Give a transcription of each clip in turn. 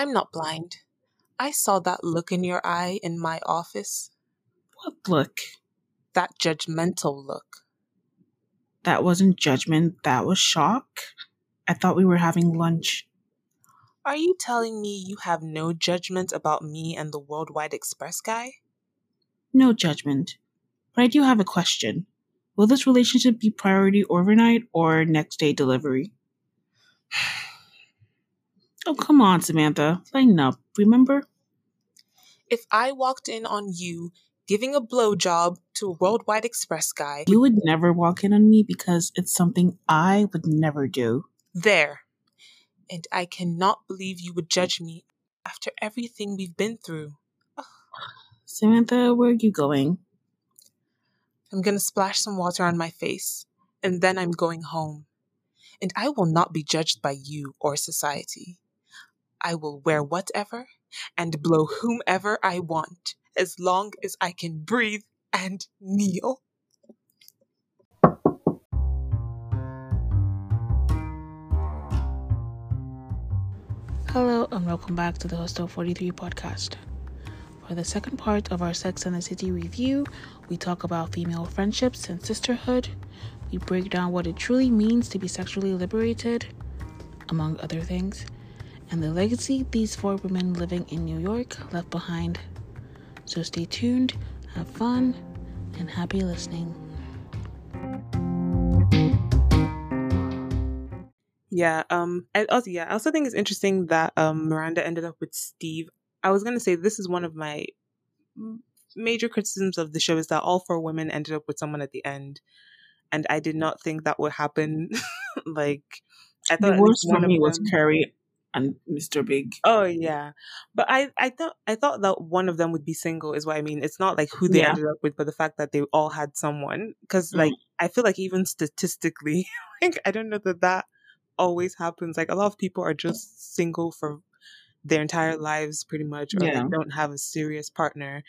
I'm not blind. I saw that look in your eye in my office. What look? That judgmental look. That wasn't judgment, that was shock. I thought we were having lunch. Are you telling me you have no judgment about me and the Worldwide Express guy? No judgment. But I do have a question. Will this relationship be priority overnight or next day delivery? Oh, come on, Samantha. Lighten up, remember? If I walked in on you giving a blowjob to a Worldwide Express guy, You would never walk in on me because it's something I would never do. there. And I cannot believe you would judge me after everything we've been through. Samantha, where are you going? I'm gonna splash some water on my face, and then I'm going home. And I will not be judged by you or society. I will wear whatever and blow whomever I want, as long as I can breathe and kneel. Hello and welcome back to the Hostel 43 podcast. For the second part of our Sex and the City review, we talk about female friendships and sisterhood. We break down what it truly means to be sexually liberated, among other things, and the legacy these four women living in New York left behind. So stay tuned, have fun, and happy listening. Yeah, um, and also, yeah, I also think it's interesting that um, Miranda ended up with Steve. I was gonna say this is one of my major criticisms of the show is that all four women ended up with someone at the end, and I did not think that would happen. like, I thought The worst for one of me was them- Carrie and Mr. Big. Oh yeah, but I I thought I thought that one of them would be single is what I mean. It's not like who they Yeah. ended up with, but the fact that they all had someone. Because Mm. like I feel like even statistically, like I don't know that that always happens. Like a lot of people are just single for their entire lives, pretty much, or Yeah. they don't have a serious partner.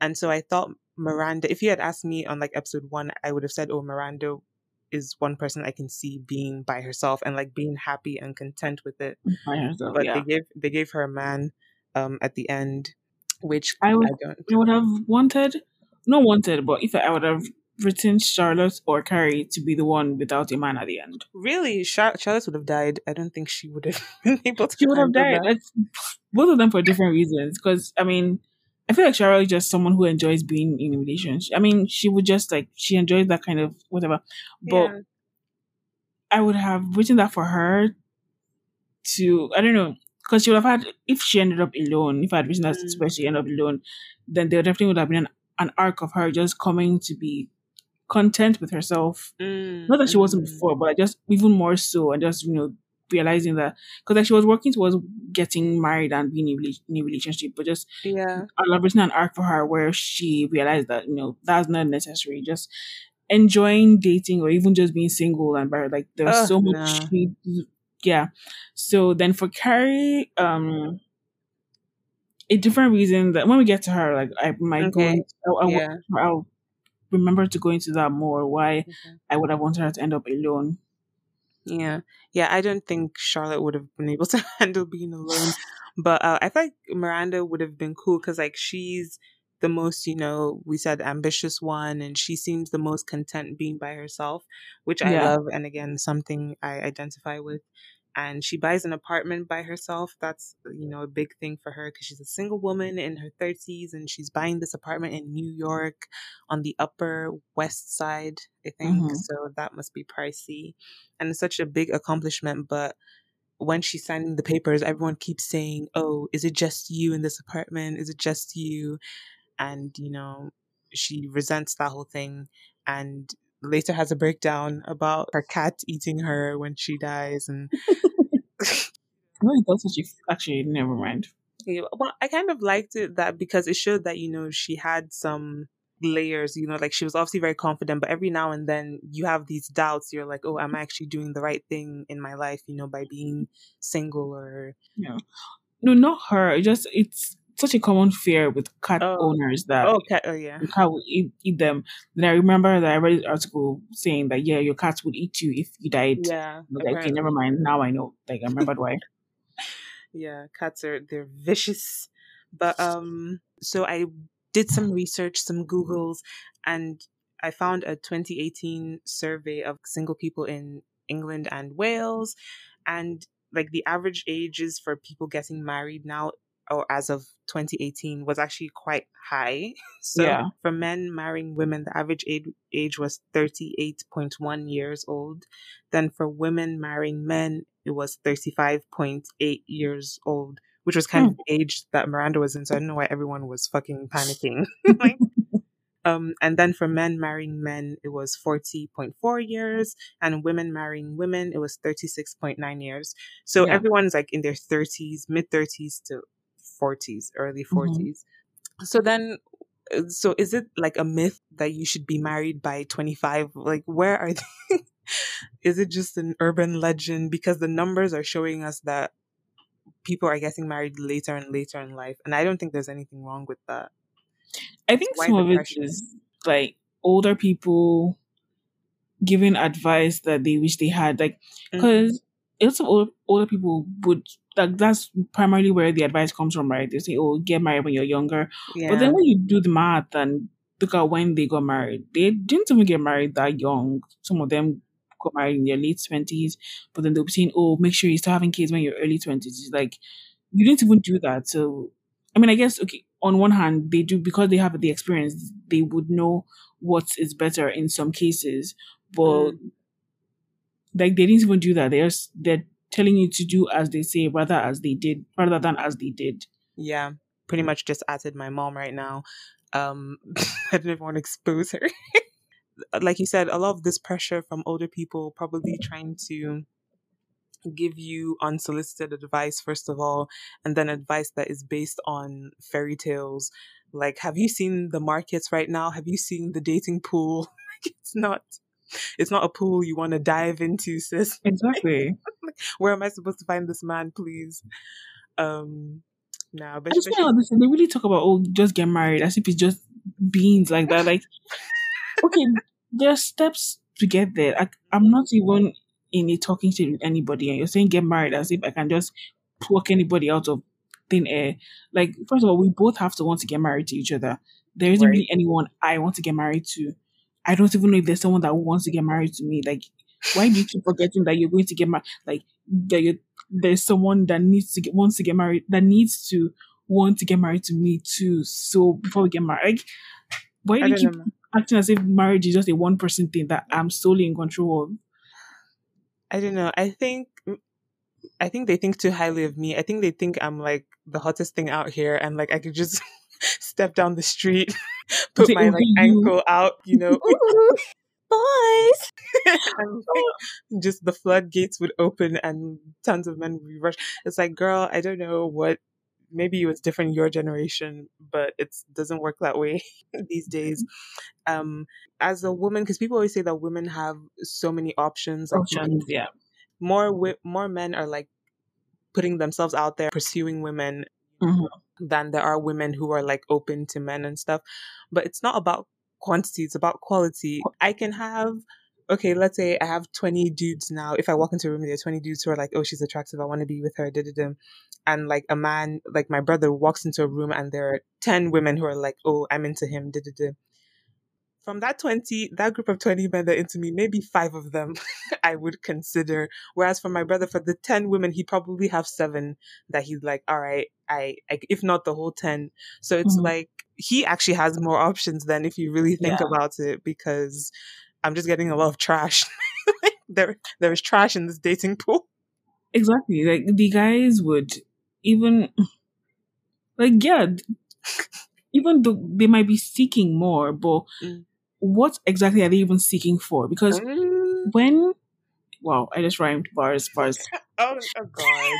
And so I thought Miranda. If you had asked me on like episode one, I would have said, "Oh, Miranda." Is one person I can see being by herself and like being happy and content with it By herself, but yeah. they gave they gave her a man um at the end which I I, would- don't I would have wanted, not wanted, but if I would have written Charlotte or Carrie to be the one without a man at the end. really Char- Charlotte would have died I don't think she would have been able to She would have died. that. Both of them for different reasons. Because, I mean, I feel like Charlotte is just someone who enjoys being in a relationship. I mean, she would just like, she enjoys that kind of whatever. But Yeah. I would have written that for her to, I don't know, because she would have had, if she ended up alone, if I had written that Mm. where she ended up alone, then there definitely would have been an, an arc of her just coming to be content with herself. Mm, Not that she wasn't mm. before, but just even more so, and just, you know, realizing that, because like she was working towards getting married and being in a, rela- relationship, but just yeah I'll written an arc for her where she realized that, you know, that's not necessary. Just enjoying dating or even just being single and by like there's Ugh, so much she, yeah. So then for Carrie, um a different reason that when we get to her, like I might go Okay. into, I, I, yeah I'll remember to go into that more why Okay. I would have wanted her to end up alone. Yeah yeah I don't think Charlotte would have been able to handle being alone but uh, I think Miranda would have been cool because like she's the most you know we said ambitious one and she seems the most content being by herself which I Yeah. love and again something I identify with and she buys an apartment by herself that's you know a big thing for her because she's a single woman in her 30s and she's buying this apartment in New York on the upper west side I think Mhm. so that must be pricey and it's such a big accomplishment but when she's signing the papers everyone keeps saying oh is it just you in this apartment is it just you and you know she resents that whole thing and later has a breakdown about her cat eating her when she dies and No, that's what she actually never mind. Yeah, well, I kind of liked it that because it showed that you know she had some layers. You know, like she was obviously very confident, but every now and then you have these doubts. You're like, oh, am I actually doing the right thing in my life? You know, by being single or Yeah. No, not her. It just it's such a common fear with cat Oh. owners that oh, cat, oh yeah, the cat will eat, eat them. Then I remember that I read an article saying that yeah, your cat would eat you if you died. yeah. Like, okay, never mind. Now I know. Like I remembered why. yeah, cats are they're vicious. But um so I did some research, some Googles, and I found a 2018 survey of single people in England and Wales. And like the average ages for people getting married now or as of 2018 was actually quite high. So Yeah. for men marrying women, the average age, age was 38.1 years old. Then for women marrying men, it was 35.8 years old, which was kind of the age that Miranda was in. So I don't know why everyone was fucking panicking. like, um, and then for men marrying men, it was 40.4 years, and women marrying women, it was 36.9 years. So Yeah. everyone's like in their 30s, mid 30s to 40s, early Mhm. 40s. So then, uh, so is it like a myth that you should be married by 25? Like, where are they? is it just an urban legend? Because the numbers are showing us that people are getting married later and later in life. And I don't think there's anything wrong with that. I think Why some of it is like older people giving advice that they wish they had, like because lots of older, older people would like that's primarily where the advice comes from, right? They say, "Oh, get married when you're younger," Yeah. but then when you do the math and look at when they got married, they didn't even get married that young. Some of them got married in their late twenties, but then they'll be saying, "Oh, make sure you start having kids when you're early 20s. It's like you didn't even do that. So, I mean, I guess okay. On one hand, they do because they have the experience. They would know what is better in some cases, but Mm. like they didn't even do that. They're they're telling you to do as they say rather as they did rather than as they did. Yeah, pretty much just added my mom right now. Um, I didn't want to expose her. like you said, a lot of this pressure from older people probably trying to give you unsolicited advice, first of all, and then advice that is based on fairy tales. Like, have you seen the markets right now? Have you seen the dating pool? it's not. It's not a pool you want to dive into, sis. Exactly. Where am I supposed to find this man, please? Um, nah, but, I just out this, they really talk about oh, just get married as if it's just beans like that. Like, okay, there are steps to get there. I, I'm not even in a talking stage with anybody, and you're saying get married as if I can just pluck anybody out of thin air. Like, first of all, we both have to want to get married to each other. There isn't Right. really anyone I want to get married to. I don't even know if there's someone that wants to get married to me. Like, why do you keep forgetting that you're going to get married? Like, that you there's someone that needs to get wants to get married that needs to want to get married to me too. So before we get married, like, why do you keep know. acting as if marriage is just a one person thing that I'm solely in control of? I don't know. I think mm, I think they think too highly of me. I think they think I'm like the hottest thing out here and like I could just step down the street, put my "Oh, like ankle out, you know, boys. and just the floodgates would open and tons of men would be rushed. It's like, girl, I don't know what maybe it was different in your generation, but it doesn't work that way these days. Um as a woman, because people always say that women have so many options, Options, yeah. more wi- more men are like putting themselves out there pursuing women Mhm. than there are women who are like open to men and stuff but it's not about quantity it's about quality i can have okay let's say i have 20 dudes now if i walk into a room there are 20 dudes who are like oh she's attractive i want to be with her da-da-da. and like a man like my brother walks into a room and there are 10 women who are like oh i'm into him da-da-da. from that 20 that group of 20 men that are into me maybe five of them i would consider whereas for my brother for the 10 women he'd probably have seven that he's like all right i, I if not the whole 10 so it's Mhm. like he actually has more options than if you really think Yeah. about it because i'm just getting a lot of trash there there's trash in this dating pool Exactly. Like the guys would even like yeah, even though they might be seeking more, but Mm. what exactly are they even seeking for? Because Mm. when wow, I just rhymed bars bars. oh, oh god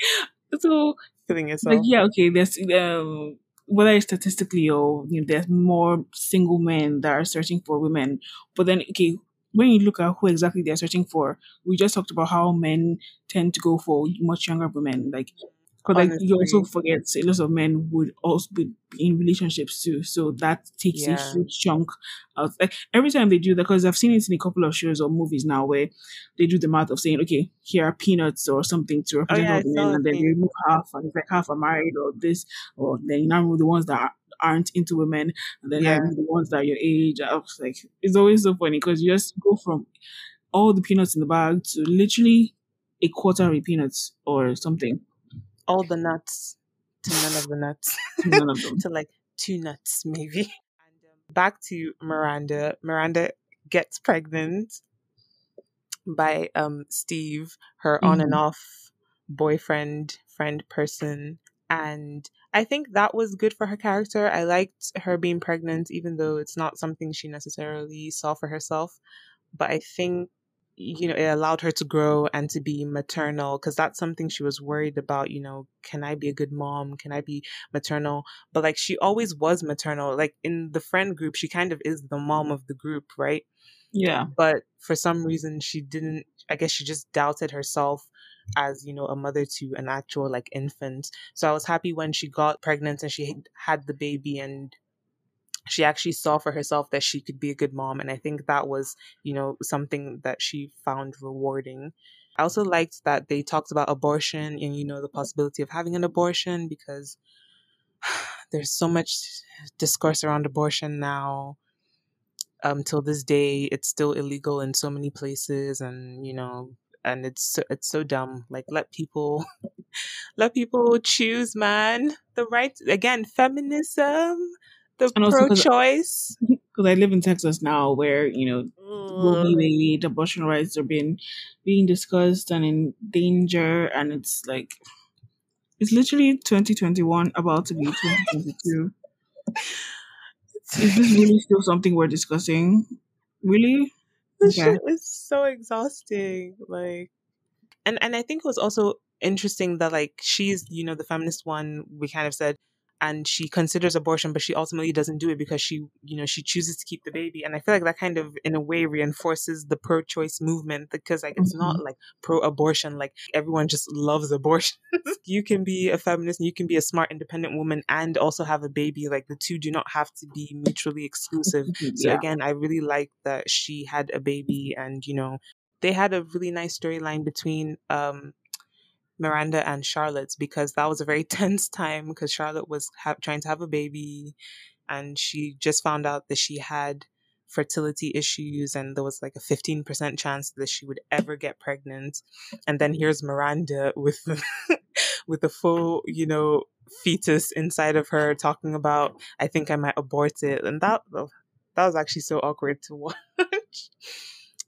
So killing yourself like yeah, okay, there's um whether it's statistically or you know, there's more single men that are searching for women. But then okay, when you look at who exactly they're searching for, we just talked about how men tend to go for much younger women. Like because like you also forget a lot of men would also be in relationships too, so that takes yeah. a huge chunk of like every time they do that. Because I've seen it in a couple of shows or movies now where they do the math of saying, okay, here are peanuts or something to represent oh, yeah, all the men, and then they remove half, and it's like half are married or this, or then you now remove the ones that are, aren't into women, and then yeah. the ones that are your age. I was like, it's always so funny because you just go from all the peanuts in the bag to literally a quarter of peanuts or something all the nuts to none of the nuts. none of them. to like two nuts, maybe. And um, back to Miranda. Miranda gets pregnant by um Steve, her mm-hmm. on and mm-hmm. off boyfriend, friend person. And I think that was good for her character. I liked her being pregnant, even though it's not something she necessarily saw for herself. But I think you know, it allowed her to grow and to be maternal because that's something she was worried about. You know, can I be a good mom? Can I be maternal? But like, she always was maternal. Like in the friend group, she kind of is the mom of the group, right? Yeah. But for some reason, she didn't, I guess she just doubted herself as, you know, a mother to an actual like infant. So I was happy when she got pregnant and she had the baby and she actually saw for herself that she could be a good mom and i think that was you know something that she found rewarding. I also liked that they talked about abortion and you know the possibility of having an abortion because there's so much discourse around abortion now. Um till this day it's still illegal in so many places and you know and it's so, it's so dumb. Like let people let people choose man. The right again feminism the pro-choice. Because I live in Texas now, where you know Roe v. Wade, abortion rights are being being discussed and in danger, and it's like it's literally 2021 about to be 2022. Is this really still something we're discussing? Really? This okay. shit is so exhausting. Like, and and I think it was also interesting that like she's you know the feminist one. We kind of said and she considers abortion but she ultimately doesn't do it because she you know she chooses to keep the baby. And i feel like that kind of in a way reinforces the pro-choice movement because like it's mm-hmm. not like pro-abortion like everyone just loves abortion. You can be a feminist and you can be a smart independent woman and also have a baby. Like the two do not have to be mutually exclusive. Yeah. so again i really like that she had a baby and you know they had a really nice storyline between um Miranda and Charlotte's because that was a very tense time because Charlotte was ha- trying to have a baby and she just found out that she had fertility issues and there was like a 15% chance that she would ever get pregnant. And then here's Miranda with with a full you know fetus inside of her talking about I think I might abort it. And that oh, that was actually so awkward to watch.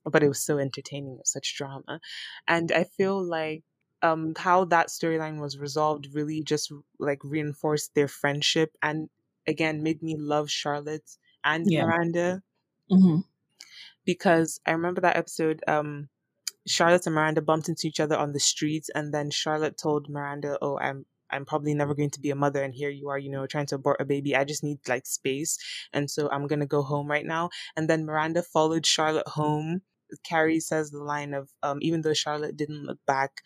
But it was so entertaining it was such drama. And I feel like um how that storyline was resolved really just like reinforced their friendship and again made me love Charlotte and yeah. Miranda mm-hmm. because I remember that episode um Charlotte and Miranda bumped into each other on the streets and then Charlotte told Miranda oh I'm I'm probably never going to be a mother and here you are, you know, trying to abort a baby. I just need like space. And so I'm going to go home right now. And then Miranda followed Charlotte home. Carrie says the line of um, even though Charlotte didn't look back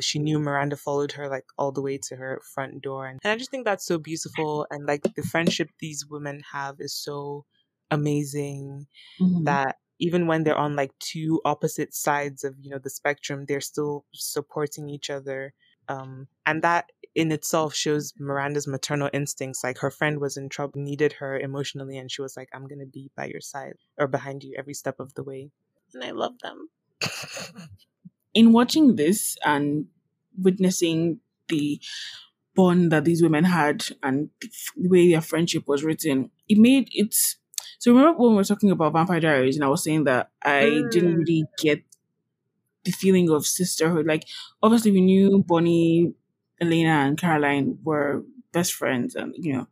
she knew Miranda followed her like all the way to her front door. And, and I just think that's so beautiful. And like the friendship these women have is so amazing mm-hmm. that even when they're on like two opposite sides of, you know, the spectrum, they're still supporting each other. Um, and that in itself shows Miranda's maternal instincts. Like her friend was in trouble, needed her emotionally, and she was like, I'm going to be by your side or behind you every step of the way. And I love them. in watching this and witnessing the bond that these women had and the way their friendship was written, it made it. So remember when we were talking about Vampire Diaries, and I was saying that I mm. didn't really get the feeling of sisterhood. Like obviously we knew Bonnie, Elena, and Caroline were best friends, and you know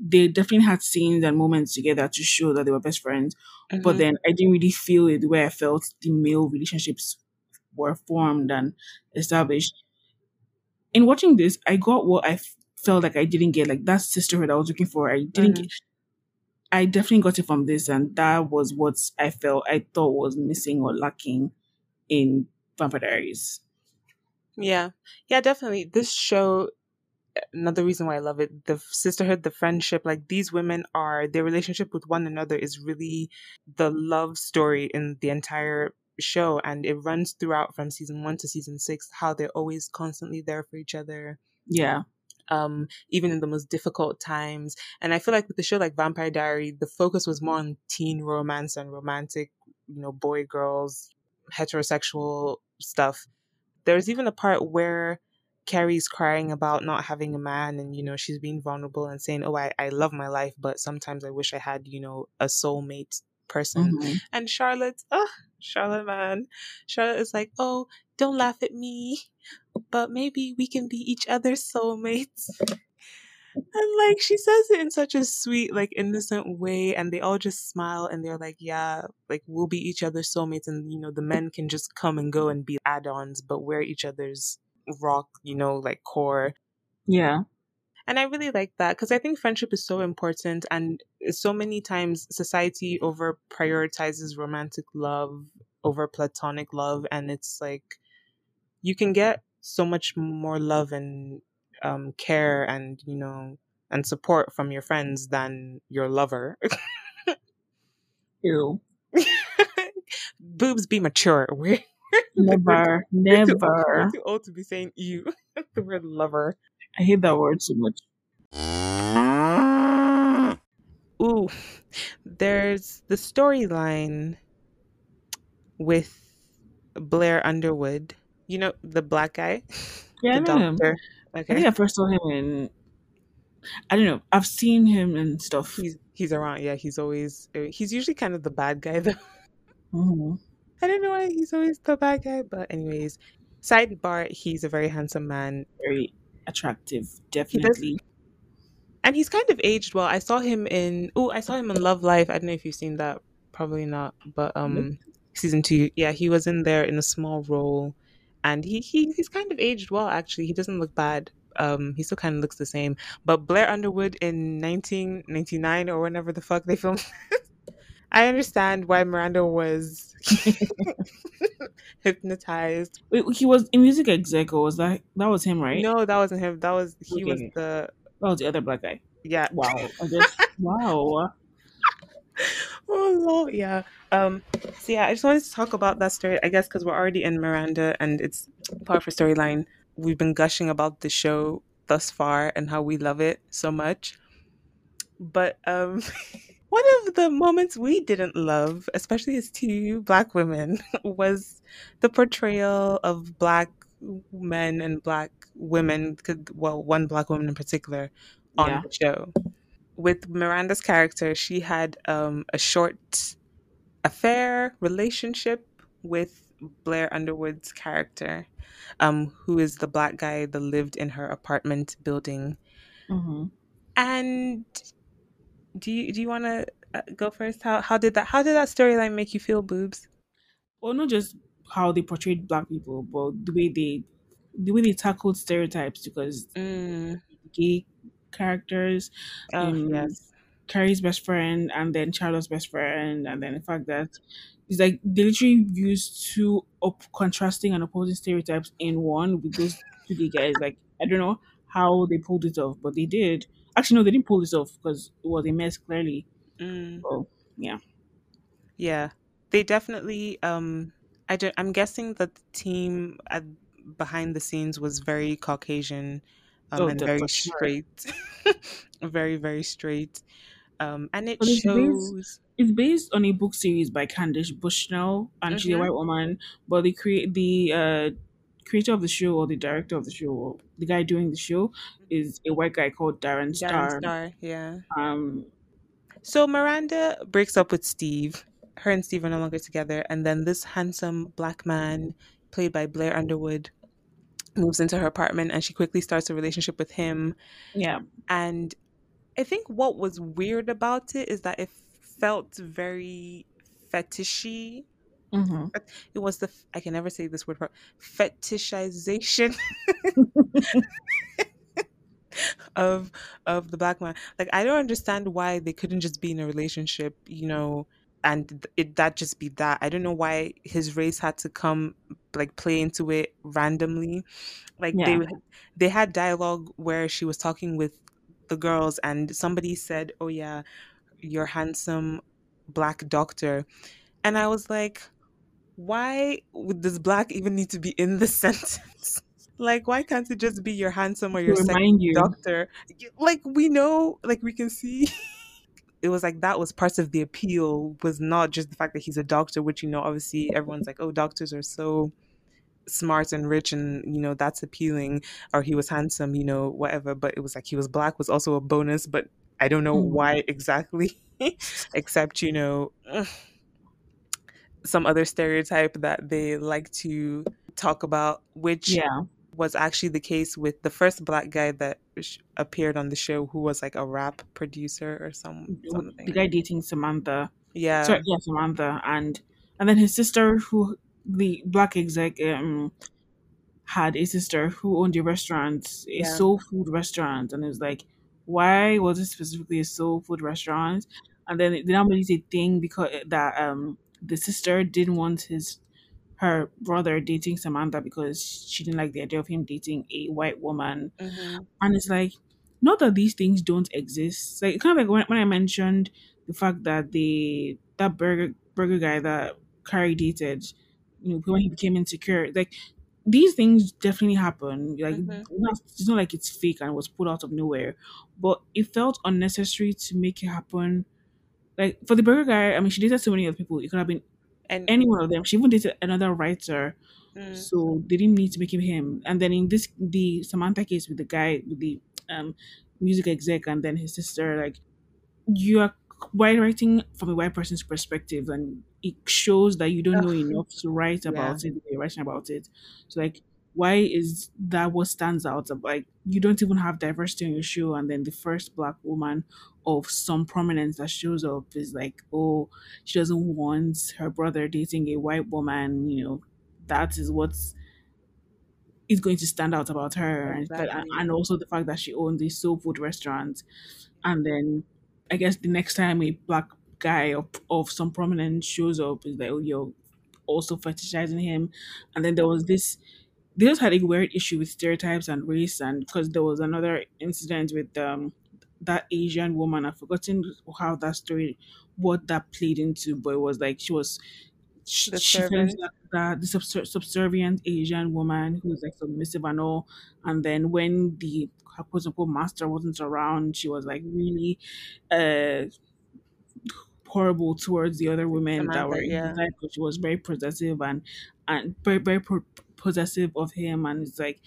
they definitely had scenes and moments together to show that they were best friends. Mm-hmm. But then I didn't really feel it the way I felt the male relationships were formed and established. In watching this, I got what I felt like I didn't get, like that sisterhood I was looking for. I didn't mm-hmm. get. I definitely got it from this, and that was what I felt I thought was missing or lacking in Vampire Diaries. Yeah, yeah, definitely. This show another reason why I love it. The sisterhood, the friendship, like these women are their relationship with one another is really the love story in the entire show and it runs throughout from season 1 to season 6 how they're always constantly there for each other. Yeah. Um even in the most difficult times. And I feel like with the show like Vampire Diary, the focus was more on teen romance and romantic, you know, boy girls, heterosexual stuff. There's even a part where Carrie's crying about not having a man and, you know, she's being vulnerable and saying, Oh, I, I love my life, but sometimes I wish I had, you know, a soulmate person. Mhm. And Charlotte, oh, Charlotte, man. Charlotte is like, Oh, don't laugh at me, but maybe we can be each other's soulmates. And like she says it in such a sweet, like innocent way, and they all just smile and they're like, Yeah, like we'll be each other's soulmates, and you know, the men can just come and go and be add ons, but we're each other's rock, you know, like core. Yeah. And I really like that because I think friendship is so important, and so many times society over prioritizes romantic love over platonic love, and it's like you can get so much more love and um, care and you know and support from your friends than your lover. Ew. Boobs, be mature. We're Never. we're too, Never. we're too old to be saying you. the word lover. I hate that word so much. Ooh, there's the storyline with Blair Underwood. You know the black guy, Yeah, I the know him. doctor. I think I first saw him in. I don't know. I've seen him and stuff. he's he's around. Yeah, he's always uh, he's usually kind of the bad guy though. Mhm. I don't know why he's always the bad guy, but anyways, sidebar, he's a very handsome man, Very attractive, He definitely. and he's kind of aged well. I saw him in oh, I saw him in Love Life. I don't know if you've seen that. Probably not, but um, season two, yeah, he was in there in a small role, and he he he's kind of aged well. Actually, he doesn't look bad. Um, he still kind of looks the same. But Blair Underwood in 1999 or whenever the fuck they filmed, I understand why Miranda was hypnotized. Wait, he was in music exec, or was that that was him, right? No, that wasn't him. That was he was the that was the other black guy. yeah. Wow, guess. wow. Oh lord, yeah. Um. So yeah, I just wanted to talk about that story. I guess because we're already in Miranda and it's part of her storyline. We've been gushing about the show thus far and how we love it so much. But um, one of the moments we didn't love, especially as two black women, was the portrayal of black men and black women, Well, one black woman in particular on Yeah. the show. With Miranda's character, she had um, a short affair relationship with Blair Underwood's character, um, who is the black guy that lived in her apartment building. hmm And do you do you want to uh, go first? How how did that how did that storyline make you feel, boobs? Well, not just how they portrayed black people, but the way they the way they tackled stereotypes because Mm. gay characters, Oh um, yes. Carrie's best friend, and then Charlotte's best friend, and then the fact that it's like they literally used two op- contrasting and opposing stereotypes in one with those two gay guys. Like I don't know how they pulled it off, but they did. Actually, no, they didn't pull this off because it was a mess. Clearly, Mm. so yeah, Yeah, they definitely. Um, I don't, I'm guessing that the team at, behind the scenes was very Caucasian, um, oh, and very sure. straight, very very straight. Um, and it But it's based shows. it's based on a book series by Candace Bushnell, and she's a Mm-hmm. white woman. But the create the uh, creator of the show or the director of the show, or the guy doing the show, is a white guy called Darren Star. Darren Star. Star, yeah. Um, So Miranda breaks up with Steve. Her and Steve are no longer together, and then this handsome black man, played by Blair Underwood, moves into her apartment, and she quickly starts a relationship with him. yeah, And I think what was weird about it is that it felt very fetishy. Hmm It was the I can never say this word pro- fetishization of of the black man. Like I don't understand why they couldn't just be in a relationship, you know, and it that just be that. I don't know why his race had to come like play into it randomly. Like Yeah. they they had dialogue where she was talking with the girls and somebody said, "Oh yeah, you're handsome black doctor." And I was like, why would this black even need to be in the sentence? Like, why can't it just be your handsome or your remind you. doctor? Like, we know, like, we can see. It was like that was part of the appeal, was not just the fact that he's a doctor, which, you know, obviously everyone's like, oh, doctors are so smart and rich and, you know, that's appealing. Or he was handsome, you know, whatever. But it was like he was black was also a bonus, but I don't know Mm. why exactly, except, you know, some other stereotype that they like to talk about, which Yeah. was actually the case with the first black guy that sh- appeared on the show, who was like a rap producer or some The guy dating Samantha. Yeah, Sorry, yeah, Samantha, and and then his sister, who the black exec um had a sister who owned a restaurant, a Yeah. soul food restaurant, and it was like, why was it specifically a soul food restaurant? And then they now made it a thing because that um the sister didn't want his her brother dating Samantha because she didn't like the idea of him dating a white woman. Mhm. And it's like, not that these things don't exist. Like kind of like when, when I mentioned the fact that the that burger burger guy that Carrie dated, you know, when he became insecure, like these things definitely happen. Like Mhm. it's not like it's fake and was put out of nowhere, but it felt unnecessary to make it happen. Like for the burger guy, I mean, she dated so many other people. It could have been and any one of them. She even dated another writer, mm, so they didn't need to make him him. And then in this, the Samantha case with the guy with the um music exec and then his sister, like you are white writing from a white person's perspective, and it shows that you don't know enough to write Yeah. about it. You're writing about it, so like. Why is that what stands out? Like you don't even have diversity on your show, and then the first black woman of some prominence that shows up is like, oh, she doesn't want her brother dating a white woman. You know, that is what's is going to stand out about her, and, and also the fact that she owns a soul food restaurant. And then I guess the next time a black guy of, of some prominence shows up, is like, oh, you're also fetishizing him. And then there was this. They just had a weird issue with stereotypes and race, and because there was another incident with um that Asian woman. I've forgotten how that story, what that played into, but it was like she was she, The she servant. that, that the subser- subservient Asian woman who was like submissive and all. And then when the her quote unquote master wasn't around, she was like really uh horrible towards the other women that were Samantha, in yeah. life because she was very possessive and and very very po- possessive of him and it's like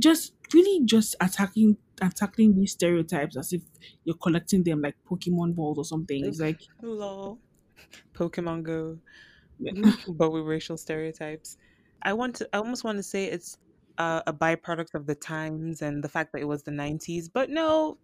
just really just attacking attacking these stereotypes as if you're collecting them like Pokemon balls or something. It's like lol, Pokemon Go, but with racial stereotypes. I want to. I almost want to say it's uh, a byproduct of the times and the fact that it was the '90s, but no,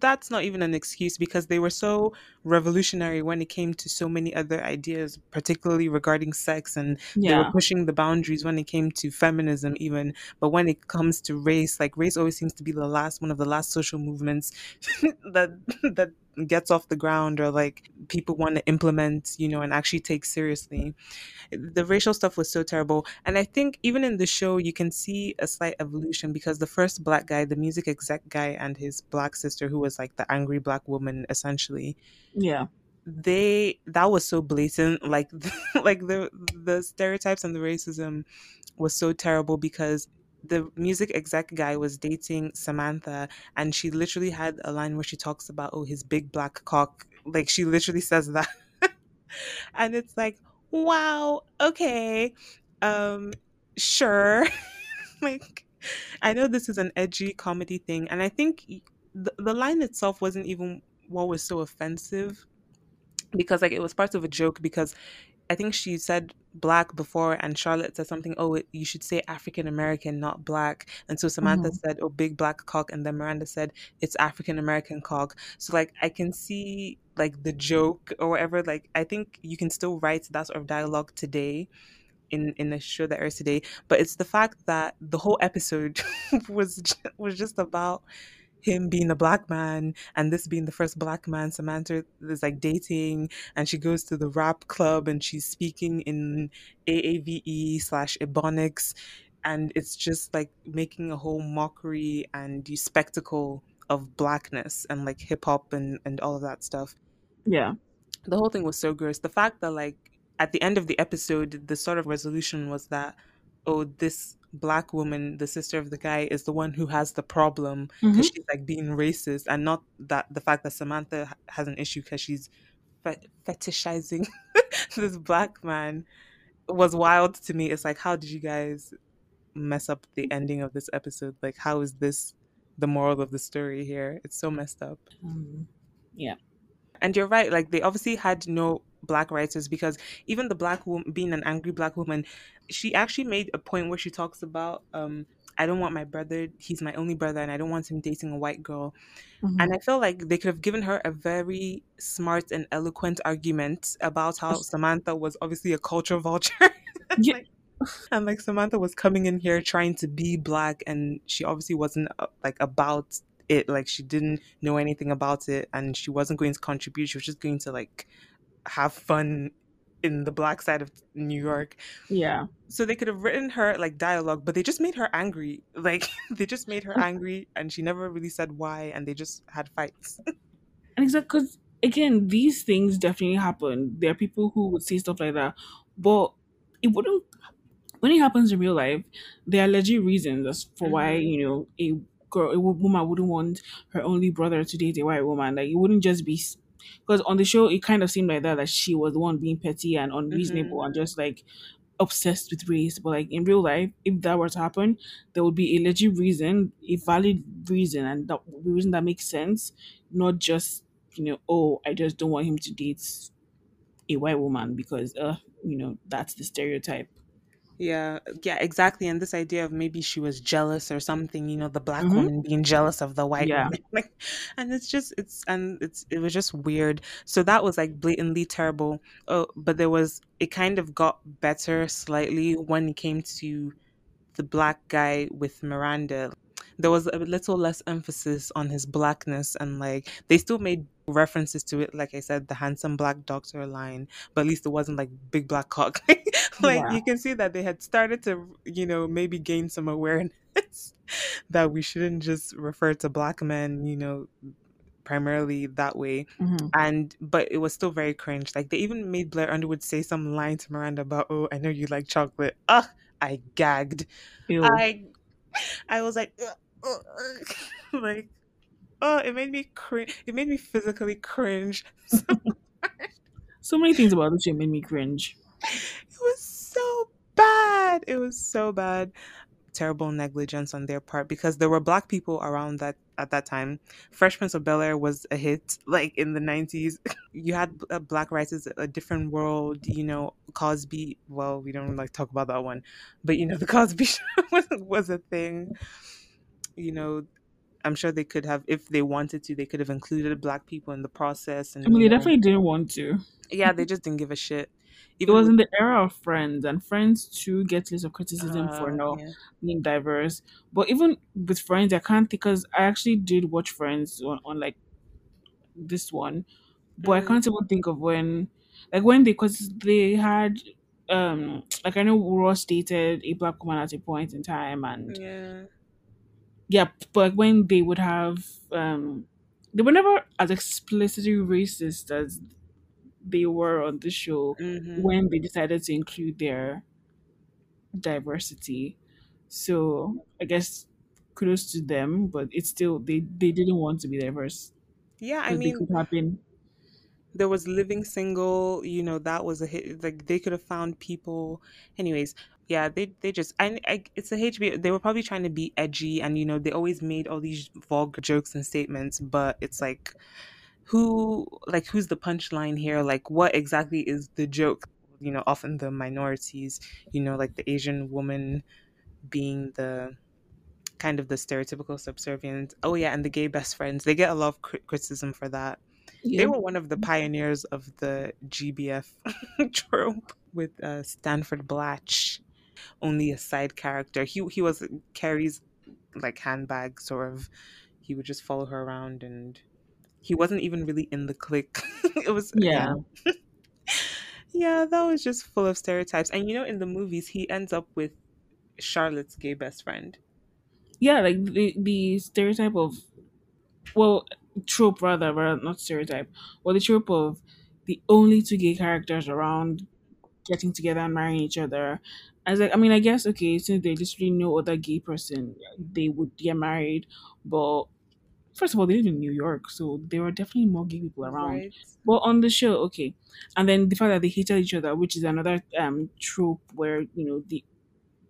that's not even an excuse because they were so revolutionary when it came to so many other ideas, particularly regarding sex, and they were pushing the boundaries when it came to feminism, even. But when it comes to race, like race always seems to be the last one of the last social movements that that gets off the ground or like people want to implement, you know, and actually take seriously the racial stuff was so terrible. And I think even in the show, you can see a slight evolution because the first black guy, the music exec guy, and his black sister, who was like the angry black woman, essentially, Yeah. they that was so blatant. Like, like the the stereotypes and the racism was so terrible because the music exec guy was dating Samantha, and she literally had a line where she talks about oh his big black cock. Like she literally says that, and it's like wow okay um sure like i know this is an edgy comedy thing and i think the, the line itself wasn't even what was so offensive because like it was part of a joke because i think she said black before and charlotte said something oh it, you should say african american not black and so samantha Mhm. said oh big black cock and then miranda said it's african american cock so like i can see like the joke or whatever like i think you can still write that sort of dialogue today in in a show that airs today but it's the fact that the whole episode was was just about him being a black man and this being the first black man Samantha is like dating and she goes to the rap club and she's speaking in AAVE slash Ebonics and it's just like making a whole mockery and you spectacle of blackness and like hip hop and, and all of that stuff. Yeah. The whole thing was so gross. The fact that like at the end of the episode the sort of resolution was that oh this black woman, the sister of the guy, is the one who has the problem because Mhm. she's like being racist, and not that the fact that Samantha has an issue because she's fe- fetishizing this black man was wild to me. It's like, how did you guys mess up the ending of this episode? Like, how is this the moral of the story here? It's so messed up. Um, yeah. And you're right, like they obviously had no black writers because even the black woman being an angry black woman, she actually made a point where she talks about um I don't want my brother, he's my only brother and I don't want him dating a white girl. Mhm. And I feel like they could have given her a very smart and eloquent argument about how Samantha was obviously a culture vulture. Yeah. Like- and like Samantha was coming in here trying to be black and she obviously wasn't uh, like about it like she didn't know anything about it and she wasn't going to contribute she was just going to like have fun in the black side of New York Yeah. so they could have written her like dialogue but they just made her angry like they just made her angry and she never really said why and they just had fights And exactly because again, these things definitely happen. There are people who would say stuff like that, but it wouldn't. When it happens in real life, there are legit reasons as for why Mhm. you know a girl, a woman wouldn't want her only brother to date a white woman. Like it wouldn't just be because on the show it kind of seemed like that that she was the one being petty and unreasonable and just like obsessed with race. But like in real life, if that were to happen, there would be a legit reason, a valid reason, and that the reason that makes sense, not just you know, oh, I just don't want him to date a white woman because uh, you know, that's the stereotype. Yeah yeah exactly and this idea of maybe she was jealous or something you know the black Mhm. woman being jealous of the white Yeah. woman like and it's just it's and it's it was just weird so that was like blatantly terrible oh but there was it kind of got better slightly when it came to the black guy with Miranda. There was a little less emphasis on his blackness, and like they still made references to it. Like I said, the handsome black doctor line, but at least it wasn't like big black cock. like Yeah. you can see that they had started to, you know, maybe gain some awareness that we shouldn't just refer to black men, you know, primarily that way Mhm. and but it was still very cringe. Like they even made Blair Underwood say some line to Miranda about, "Oh, I know you like chocolate." Ugh, I gagged. Ew. I, I was like, "Ugh, ugh, ugh." like, oh, it made me cringe. It made me physically cringe. so many things about this show made me cringe. It was so bad. It was so bad. Terrible negligence on their part because there were black people around that at that time. Fresh Prince of Bel Air was a hit, like in the nineties. you had uh, black writers, a different world. You know, Cosby. Well, we don't like talk about that one, but you know, the Cosby Show was, was a thing. You know, I'm sure they could have, if they wanted to, they could have included black people in the process. And I mean, they know, definitely didn't want to. yeah, they just didn't give a shit. It was in the era of Friends, and Friends too gets lots of criticism for uh, not yeah. being diverse. But even with Friends, I can't because I actually did watch Friends on, on like this one, but I Mm. can't even think of when, like when they, because they had, um, like I know Ross dated a black woman at a point in time, and Yeah. Yeah, but when they would have, um, they were never as explicitly racist as they were on the show hmm when they decided to include their diversity. So I guess kudos to them, but it's still they they didn't want to be diverse Yeah, I mean, could have been. there was Living Single, you know, that was a hit. Like they could have found people. Anyways, yeah, they they just I, I it's a HBO. They were probably trying to be edgy, and you know, they always made all these vulgar jokes and statements. But it's like, who like who's the punchline here? Like, what exactly is the joke? You know, often the minorities. You know, like the Asian woman being the kind of the stereotypical subservient. Oh yeah, and the gay best friends. They get a lot of cri- criticism for that. They were one of the pioneers of the GBF trope with uh, Stanford Blatch, only a side character. He he was Carrie's like handbag sort of. He would just follow her around and he wasn't even really in the clique. it was yeah. Yeah. Yeah, that was just full of stereotypes. And you know, in the movies, he ends up with Charlotte's gay best friend. Yeah, like the the stereotype of well, trope rather, rather not stereotype. Well the trope of the only two gay characters around getting together and marrying each other. I was like, I mean, I guess okay, since there's literally no other gay person, they would get married. But first of all, they live in New York, so there are definitely more gay people around. Right. But on the show, okay, and then the fact that they hated each other, which is another um trope where you know the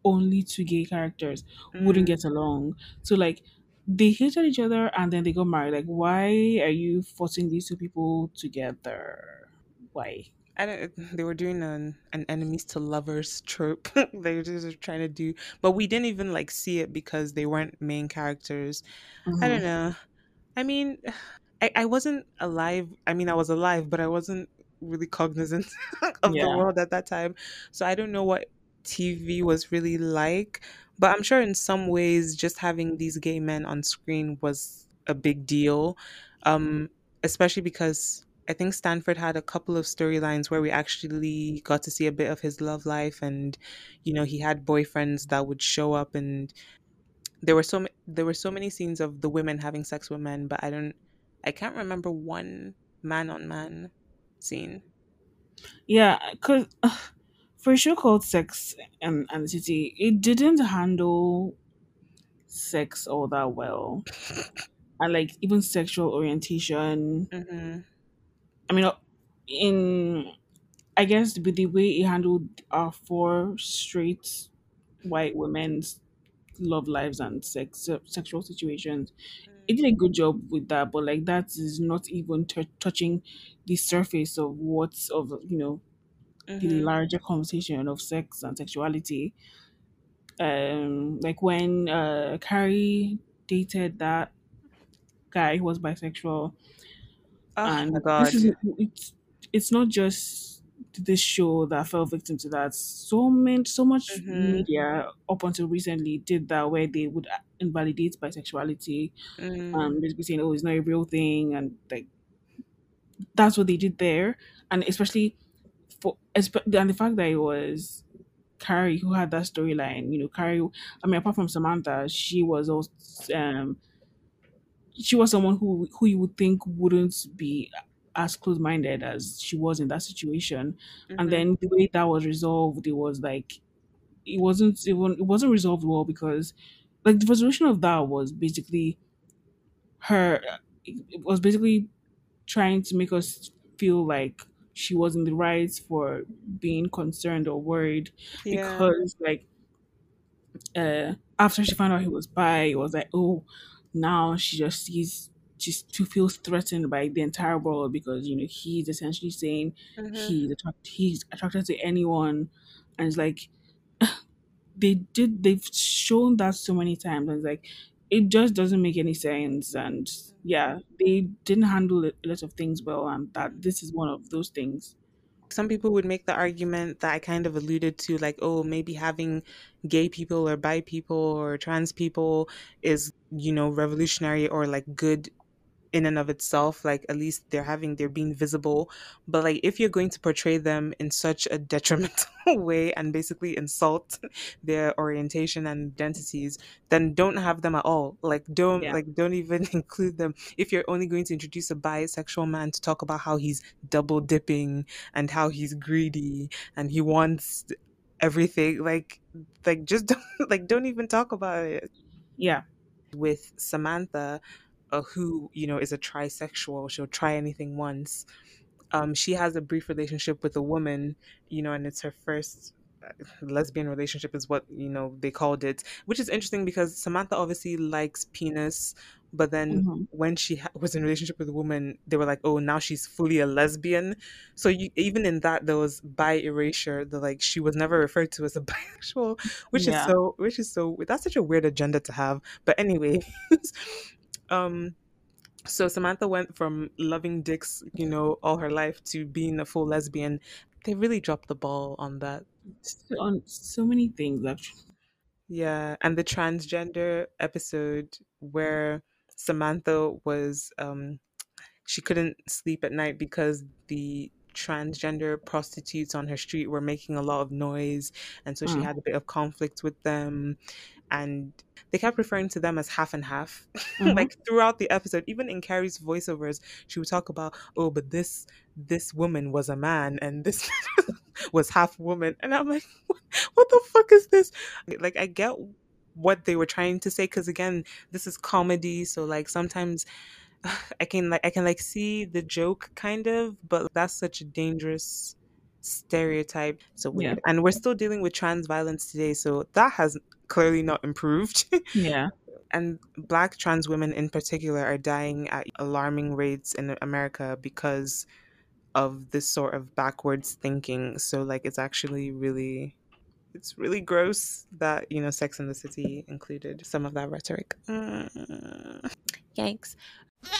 only two gay characters wouldn't Mm. get along. So like they hated each other and then they got married. Like why are you forcing these two people together? Why? I don't, they were doing an, an enemies to lovers trope. they were just trying to do, but we didn't even like see it because they weren't main characters. I don't hmm know. I mean, I, I wasn't alive. I mean, I was alive, but I wasn't really cognizant of the world at that time. So I don't know what TV was really like. But I'm sure in some ways, just having these gay men on screen was a big deal. Um, especially because I think Stanford had a couple of storylines where we actually got to see a bit of his love life, and you know, he had boyfriends that would show up and there were so there were so many scenes of the women having sex with men, but I don't I can't remember one man on man scene. Yeah, cause uh, for a show called Sex and, and the City, it didn't handle sex all that well. And like even sexual orientation. Mhm. I mean, uh, in I guess with the way it handled our four straight white women's love lives and sex sexual situations, it did a good job with that. But like that is not even t- touching the surface of what's of you know the Mhm. larger conversation of sex and sexuality. Um, like when uh Carrie dated that guy who was bisexual, Oh my and this is it's it's not just this show that fell victim to that. So many, so much Mhm. media up until recently did that, where they would invalidate bisexuality, um, basically saying, "Oh, it's not a real thing," and like that's what they did there, and especially for and the fact that it was Carrie who had that storyline. You know, Carrie. I mean, apart from Samantha, she was also um she was someone who who you would think wouldn't be as close minded as she was in that situation. And Mhm. then the way that was resolved, it was like it wasn't it wasn't, it wasn't resolved well because like the resolution of that was basically her it it was basically trying to make us feel like she was in the right for being concerned or worried Yeah. because like uh after she found out he was bi, it was like, oh, now she just sees just she feels threatened by the entire world because you know he's essentially saying Mhm. he's attract he's attracted to anyone, and it's like they did they've shown that so many times. And it's like it just doesn't make any sense. And yeah they didn't handle a lot of things well. And that this is one of those things Some people would make the argument that I kind of alluded to, like, oh, maybe having gay people or bi people or trans people is, you know, revolutionary or like good in and of itself like at least they're having they're being visible. But like if you're going to portray them in such a detrimental way and basically insult their orientation and identities then don't have them at all. Like don't yeah. like don't even include them. If you're only going to introduce a bisexual man to talk about how he's double dipping and how he's greedy and he wants everything like like just don't like don't even talk about it. Yeah. With Samantha, uh, who you know is a trisexual. She'll try anything once. Um, she has a brief relationship with a woman, you know, and it's her first uh, lesbian relationship, is what you know they called it, which is interesting because Samantha obviously likes penis, but then hmm when she ha- was in a relationship with a woman, they were like, oh, now she's fully a lesbian. So you, even in that, there was bi erasure. The like she was never referred to as a bisexual, which is so, which is so. That's such a weird agenda to have. But anyway, um, so Samantha went from loving dicks, you know, all her life to being a full lesbian. They really dropped the ball on that. so, on so many things actually Yeah, and the transgender episode where Samantha was um she couldn't sleep at night because the transgender prostitutes on her street were making a lot of noise and so she Mm. had a bit of conflict with them and they kept referring to them as half and half Mhm. like throughout the episode even in carrie's voiceovers she would talk about oh but this this woman was a man and this was half woman and i'm like what, what the fuck is this like i get what they were trying to say because again this is comedy so like sometimes i can like i can like see the joke kind of but that's such a dangerous stereotype so Yeah. and we're still dealing with trans violence today so that has clearly not improved. Yeah. and black trans women in particular are dying at alarming rates in america because of this sort of backwards thinking. So like it's actually really it's really gross that you know sex in the city included some of that rhetoric. Mm. yikes.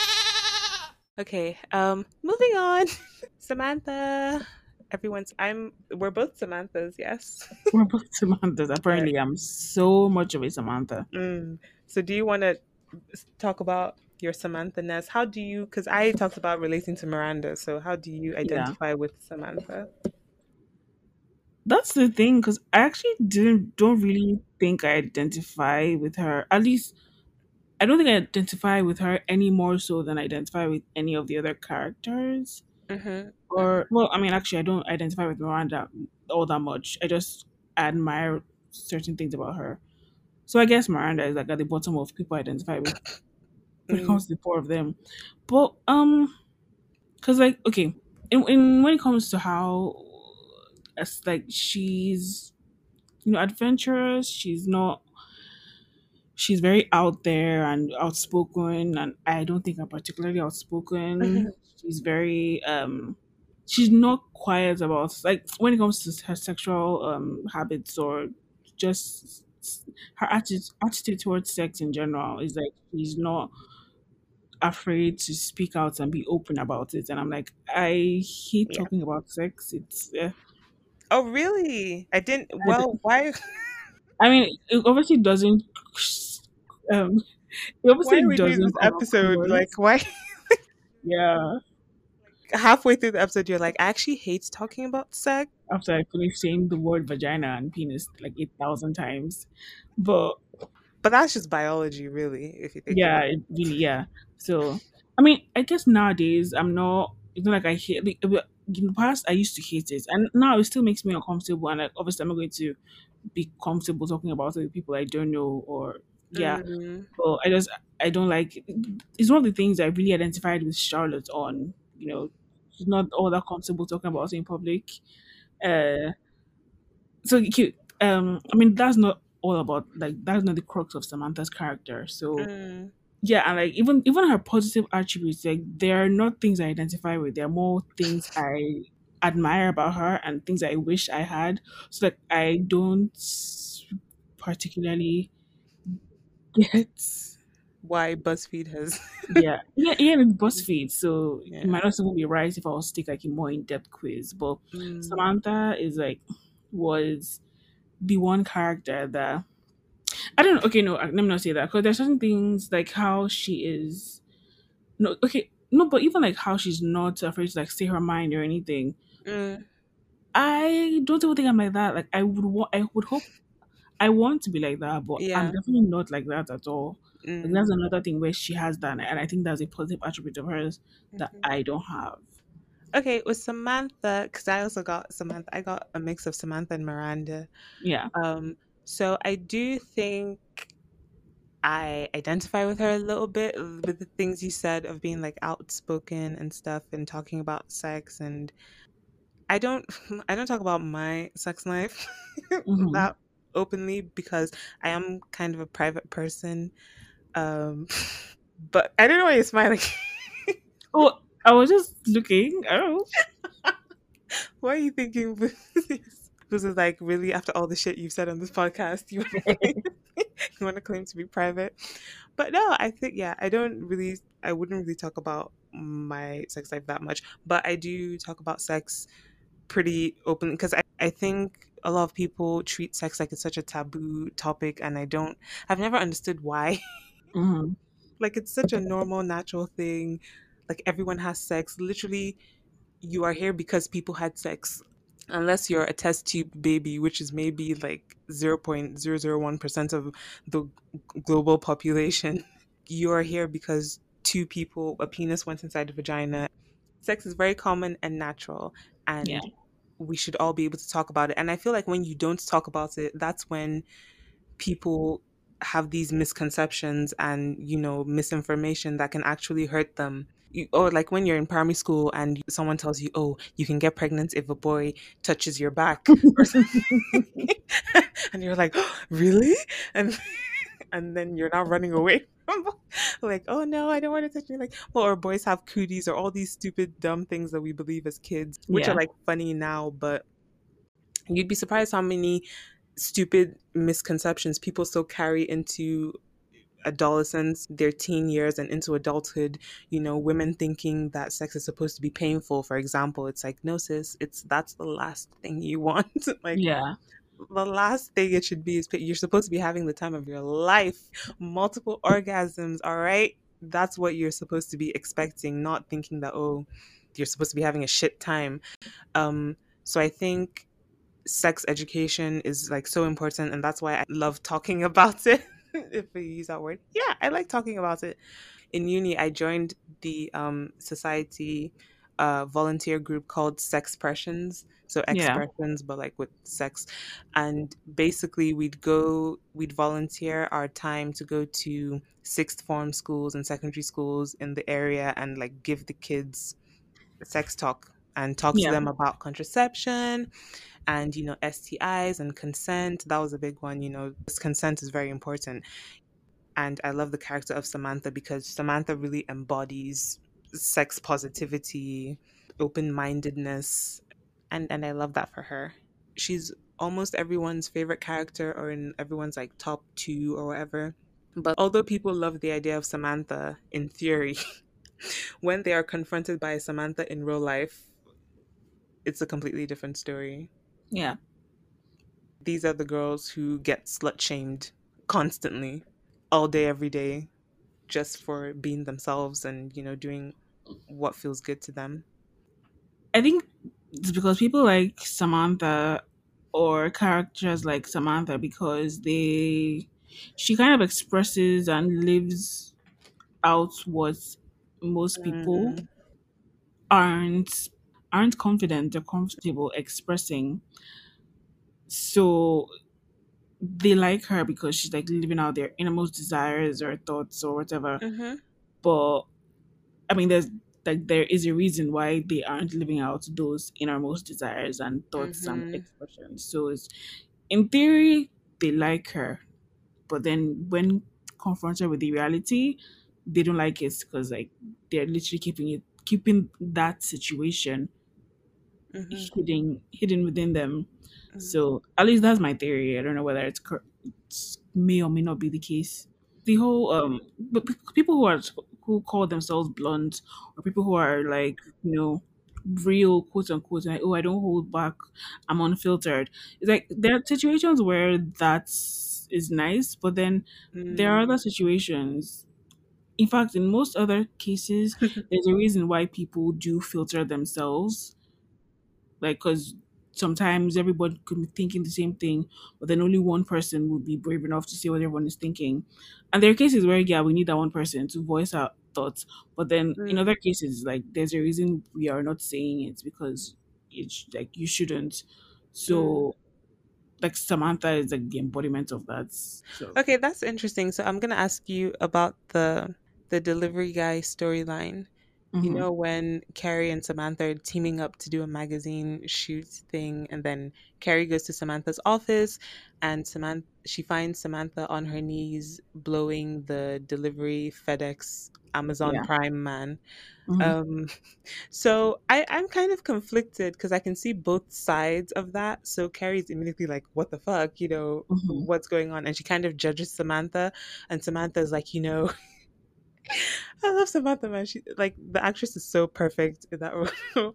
Okay um moving on. Samantha everyone's i'm we're both samantha's yes We're both Samantha's. Apparently, I'm so much of a Samantha. Mm. So, do you want to talk about your Samantha ness? How do you? Because I talked about relating to Miranda. So, how do you identify with Samantha? That's the thing, because I actually didn't don't really think I identify with her. At least I don't think I identify with her any more so than I identify with any of the other characters. Mm-hmm. Or well, I mean, actually, I don't identify with Miranda all that much. I just admire certain things about her. So I guess Miranda is like at the bottom of people I identify with when it Mm. comes to the four of them. But um, because like okay, in, in when it comes to how as like she's you know adventurous, she's not. She's very out there and outspoken, and I don't think I'm particularly outspoken. She's very um, she's not quiet about like when it comes to her sexual um habits or just her attitude attitude towards sex in general is like she's not afraid to speak out and be open about it and i'm like i hate Yeah. talking about sex it's uh, Oh, really? I didn't. Well, why? i mean it obviously doesn't um it obviously Why are we doing doesn't this come episode? Like, why? yeah Halfway through the episode, you're like, I actually hate talking about sex. after i finished saying the word vagina and penis like 8000 times but But that's just biology, really. If you think. yeah it. really yeah so i mean i guess nowadays i'm not it's not like i hate like, in the past i used to hate it and now it still makes me uncomfortable and like obviously i'm not going to be comfortable talking about it with people i don't know or yeah Mm. but i just i don't like it's one of the things i really identified with charlotte on you know she's not all that comfortable talking about it in public. Uh so cute um i mean that's not all about like that's not the crux of samantha's character. So Mm. yeah and like even even her positive attributes like they are not things i identify with. They're more things i admire about her and things i wish i had. So like i don't particularly get Why BuzzFeed has. yeah yeah yeah it's buzzfeed so Yeah. it might not even be right if i was to take like a more in-depth quiz but Mm. samantha is like was the one character that I don't know. Okay, no, let me not say that because there's certain things like how she is. No, okay, no, but even like how she's not afraid to like say her mind or anything. Mm. I don't even think I'm like that. Like I would want, I would hope, I want to be like that, but Yeah. I'm definitely not like that at all. Mm. that's another thing where she has that, and I think that's a positive attribute of hers that Mhm. I don't have. Okay, with Samantha, because I also got Samantha. I got a mix of Samantha and Miranda. Yeah. Um, so I do think I identify with her a little bit with the things you said of being like outspoken and stuff and talking about sex and I don't I don't talk about my sex life Mhm. that openly because I am kind of a private person. Um but I don't know why you're smiling. Oh, I was just looking. Oh, Why are you thinking this? Is like really after all the shit you've said on this podcast, you you want to claim to be private. But no, I think yeah, I don't really I wouldn't really talk about my sex life that much, but I do talk about sex pretty openly because I, I think a lot of people treat sex like it's such a taboo topic and I don't I've never understood why. Mhm. like it's such a normal, natural thing. Like everyone has sex. Literally, you are here because people had sex. Unless you're a test tube baby, which is maybe like 0.001% of the global population, you are here because two people, a penis went inside a vagina. Sex is very common and natural. And Yeah. we should all be able to talk about it. And I feel like when you don't talk about it, that's when people have these misconceptions and you know misinformation that can actually hurt them. You, or like when you're in primary school and someone tells you oh you can get pregnant if a boy touches your back or something. And you're like oh, really? And and then you're not running away from like oh no i don't want to touch you like well or boys have cooties or all these stupid dumb things that we believe as kids which Yeah. are like funny now but you'd be surprised how many stupid misconceptions people still carry into adolescence, their teen years, and into adulthood. You know, women thinking that sex is supposed to be painful. For example, it's like, no, sis, it's that's the last thing you want. like, Yeah. the last thing it should be is you're supposed to be having the time of your life, multiple orgasms. All right, that's what you're supposed to be expecting, not thinking that oh, you're supposed to be having a shit time. Um, so I think sex education is like so important and that's why I love talking about it if we use that word. Yeah I like talking about it. In uni I joined the um society uh volunteer group called Sexpressions so Yeah. expressions but like with sex. And basically we'd go we'd volunteer our time to go to sixth form schools and secondary schools in the area and like give the kids sex talk and talk Yeah. to them about contraception and you know STIs and consent. That was a big one. You know, this consent is very important. And I love the character of Samantha because Samantha really embodies sex positivity, open-mindedness, and and I love that for her. She's almost everyone's favorite character or in everyone's like top 2 or whatever. But although people love the idea of Samantha in theory, when they are confronted by Samantha in real life, it's a completely different story. Yeah. These are the girls who get slut shamed constantly, all day, every day, just for being themselves and, you know, doing what feels good to them. I think it's because people like Samantha or characters like Samantha because they she kind of expresses and lives out what most people Mhm. aren't aren't confident or comfortable expressing. So they like her because she's like living out their innermost desires or thoughts or whatever. Mhm. But I mean, there's like there is a reason why they aren't living out those innermost desires and thoughts and Mhm. expressions. So it's in theory they like her, but then when confronted with the reality, they don't like it because like they're literally keeping it keeping that situation Mhm. hidden hidden within them. Mhm. So at least that's my theory. I don't know whether it's, cor- it's may or may not be the case. The whole um, but people who are who call themselves blunt or people who are like you know real quote unquote like oh I don't hold back I'm unfiltered. It's like there are situations where that is nice, but then there are Mm. other situations. In fact, in most other cases, there's a reason why people do filter themselves like because sometimes everybody could be thinking the same thing but then only one person would be brave enough to say what everyone is thinking and there are cases where yeah we need that one person to voice our thoughts but then in Mm. other cases like there's a reason we are not saying it because it's like you shouldn't Mm. so like samantha is like the embodiment of that so Okay, that's interesting. So I'm gonna ask you about the the delivery guy storyline. You mhm. know when Carrie and Samantha are teaming up to do a magazine shoot thing, and then Carrie goes to Samantha's office, and Samantha she finds Samantha on her knees blowing the delivery FedEx Amazon yeah Prime man. Mhm. Um, so I I'm kind of conflicted because I can see both sides of that. So Carrie's immediately like, "What the fuck?" You know, Mhm. what's going on? And she kind of judges Samantha, and Samantha's like, you know. I love Samantha, man. She like the actress is so perfect in that role.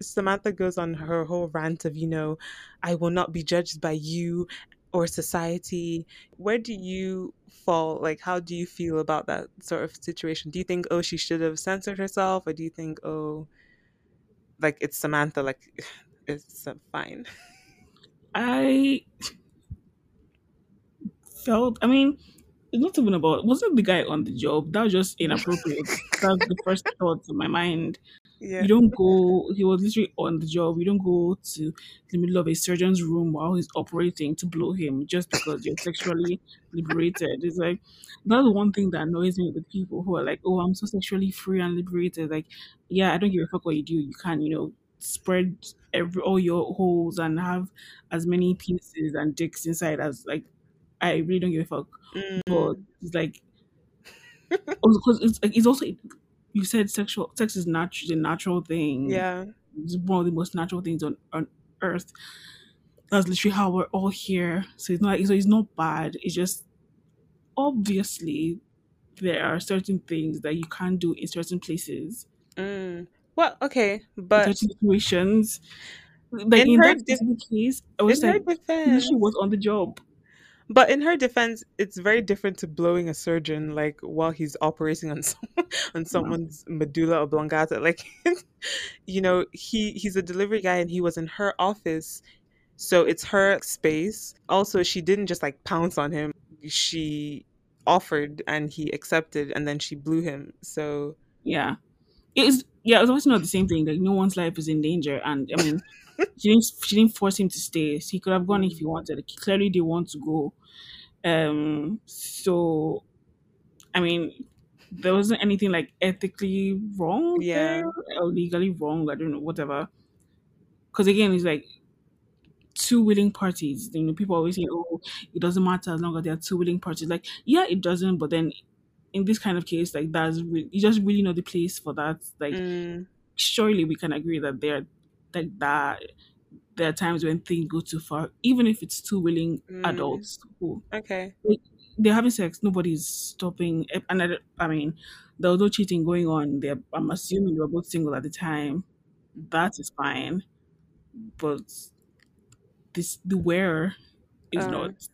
Samantha goes on her whole rant of, you know, I will not be judged by you. or society? Where do you fall? Like, how do you feel about that sort of situation? Do you think, oh, she should have censored herself, or do you think, oh, like it's Samantha, like it's uh, fine? I felt. I mean, it's not even about. Wasn't the guy on the job? That was just inappropriate. That's the first thought in my mind. Yeah. You don't go. He was literally on the job. You don't go to the middle of a surgeon's room while he's operating to blow him just because you're sexually liberated. It's like that's one thing that annoys me with people who are like, "Oh, I'm so sexually free and liberated." Like, yeah, I don't give a fuck what you do. You can, you know, spread every all your holes and have as many pieces and dicks inside as like. I really don't give a fuck. But Mm, it's like because it's like it's also you said sexual sex is not a natural thing. yeah. It's one of the most natural things on, on earth. That's literally how we're all here. So it's not so it's not bad. It's just obviously there are certain things that you can't do in certain places, Mm. Well, okay, in but certain situations. Like in in her that specific case, I was in like, defense, literally was on the job. But in her defense, it's very different to blowing a surgeon like while he's operating on some, on someone's medulla oblongata. Like, you know, he he's a delivery guy and he was in her office, so it's her space. Also, she didn't just like pounce on him. She offered and he accepted, and then she blew him. So, Yeah. It is yeah, it's also not the same thing. Like no one's life is in danger and I mean she didn't she didn't force him to stay. He could have gone if he wanted. Clearly they want to go. Um so I mean there wasn't anything like ethically wrong yeah. there or legally wrong, I don't know, whatever. Because again, it's like two willing parties. You know, people always say, "Oh, it doesn't matter as long as there are two willing parties." Like, yeah, it doesn't. But then, in this kind of case, like that's re- you just really know the place for that. Like, Mm, surely we can agree that there, like that, there are times when things go too far, even if it's two willing mm, adults who okay. like, they're having sex. Nobody's stopping. eh, And I, I mean, there was no cheating going on. There, I'm assuming they were both single at the time. That is fine, but this the wearer is Uh, not,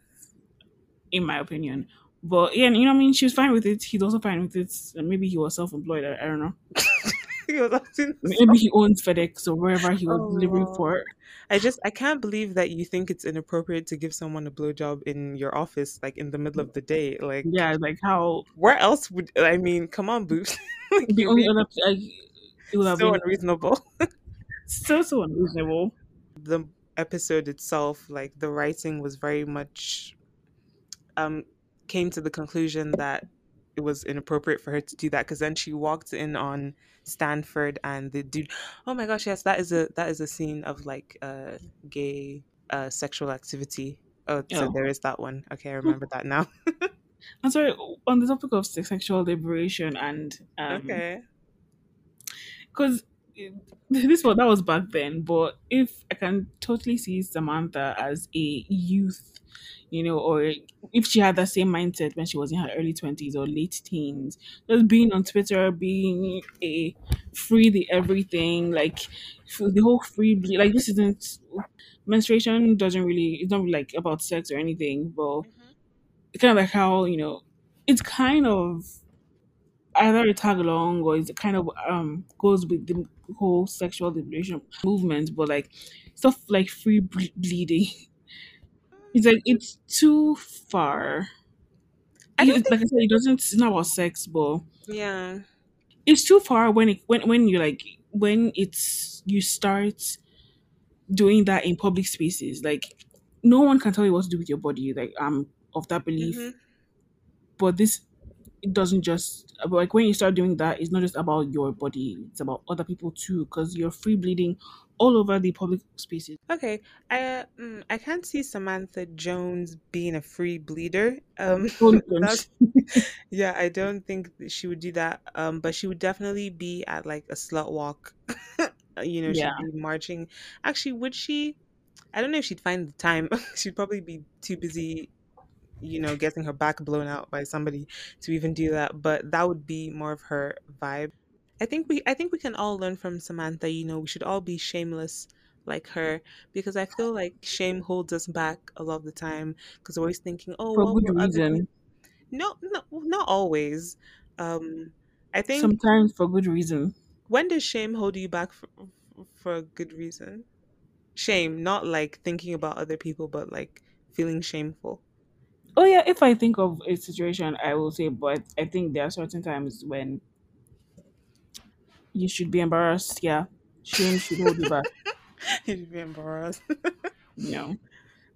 in my opinion. But yeah, you know, what I mean, she was fine with it. He's also fine with it. And maybe he was self-employed. I, I don't know. he was asking Maybe he owns FedEx or wherever he was delivering Oh, for. I just I can't believe that you think it's inappropriate to give someone a blowjob in your office, like in the middle of the day. Like, Yeah, like how where else would I mean? Come on, Boots. like the only other like it would have so been unreasonable. so so unreasonable. The episode itself, like the writing, was very much um came to the conclusion that it was inappropriate for her to do that because then she walked in on Stanford and the dude. Oh my gosh, yes, that is a that is a scene of like uh gay uh sexual activity. Oh, so Oh, there is that one. Okay, I remember that now. I'm sorry. On the topic of sexual liberation and um Okay. because this was that was back then but if i can totally see samantha as a youth you know or if she had that same mindset when she was in her early 20s or late teens just being on twitter being a free the everything like the whole free ble- like this isn't menstruation doesn't really it's not like about sex or anything but hmm it's kind of like how you know it's kind of either a tag along or it kind of um goes with the whole sexual liberation movement, but like stuff like free ble- bleeding. It's like it's too far. I don't It, like I said, it doesn't. It's not about sex, but Yeah. it's too far when it when when you like when it's you start doing that in public spaces. Like no one can tell you what to do with your body. Like I'm of that belief, hmm but this it doesn't just but like when you start doing that it's not just about your body it's about other people too because you're free bleeding all over the public spaces Okay. I mm, I can't see Samantha Jones being a free bleeder. Um, yeah. I don't think she would do that. Um, but she would definitely be at like a slut walk. You know, yeah she'd be marching. Actually, would she? I don't know if she'd find the time. she'd probably be too busy, you know, getting her back blown out by somebody to even do that. But that would be more of her vibe. I think we I think we can all learn from Samantha, you know, we should all be shameless like her because I feel like shame holds us back a lot of the time because we're always thinking, oh, For good will other people? reason. No, no, not always. Um, I think Sometimes for good reason. when does shame hold you back for, for a good reason? Shame, not like thinking about other people, but like feeling shameful. Oh yeah, if I think of a situation, I will say, but I think there are certain times when you should be embarrassed. Yeah, shame should hold you back. You'd be embarrassed. no.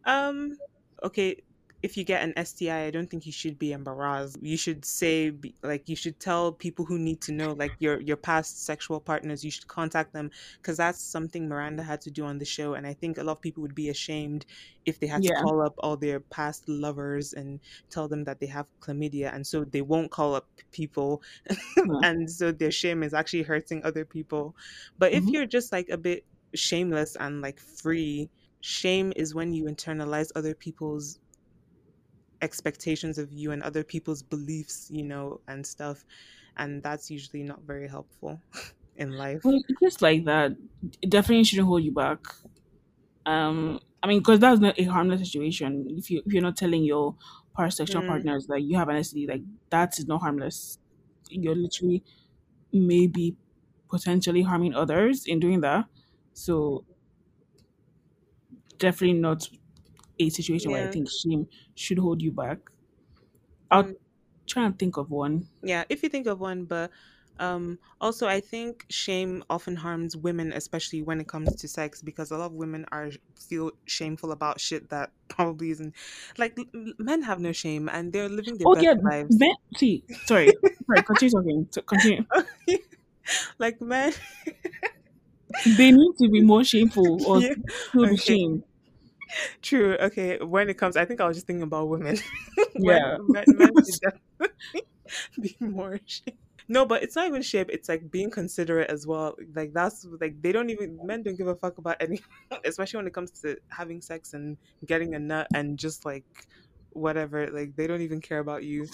Um, okay, if you get an STI, I don't think you should be embarrassed. You should say like you should tell people who need to know, like your your past sexual partners, you should contact them because that's something Miranda had to do on the show and I think a lot of people would be ashamed if they had to call up all their past lovers and tell them that they have chlamydia and so they won't call up people Yeah. and so their shame is actually hurting other people. But if hmm you're just like a bit shameless and like free, shame is when you internalize other people's expectations of you and other people's beliefs, you know, and stuff. And that's usually not very helpful in life. Well, just like that. It definitely shouldn't hold you back. Um, I mean, because that's not a harmless situation. If you if you're not telling your parasexual Mm, partners that you have an STD, like that is not harmless. You're literally maybe potentially harming others in doing that. So definitely not a situation where I yeah. think shame should hold you back. I'll Um, try and think of one. yeah, if you think of one, but um, also I think shame often harms women, especially when it comes to sex, because a lot of women are feel shameful about shit that probably isn't like l- l- men have no shame and they're living their Oh best yeah, lives. men. See, sorry, sorry. Continue talking. So continue. like men, They need to be more shameful or yeah, feel the okay. shame. True. Okay. When it comes, I think I was just thinking about women. Yeah. men, men be more. No, but it's not even shame. It's like being considerate as well. Like that's like they don't even men don't give a fuck about any, especially when it comes to having sex and getting a nut and just like whatever. Like they don't even care about you.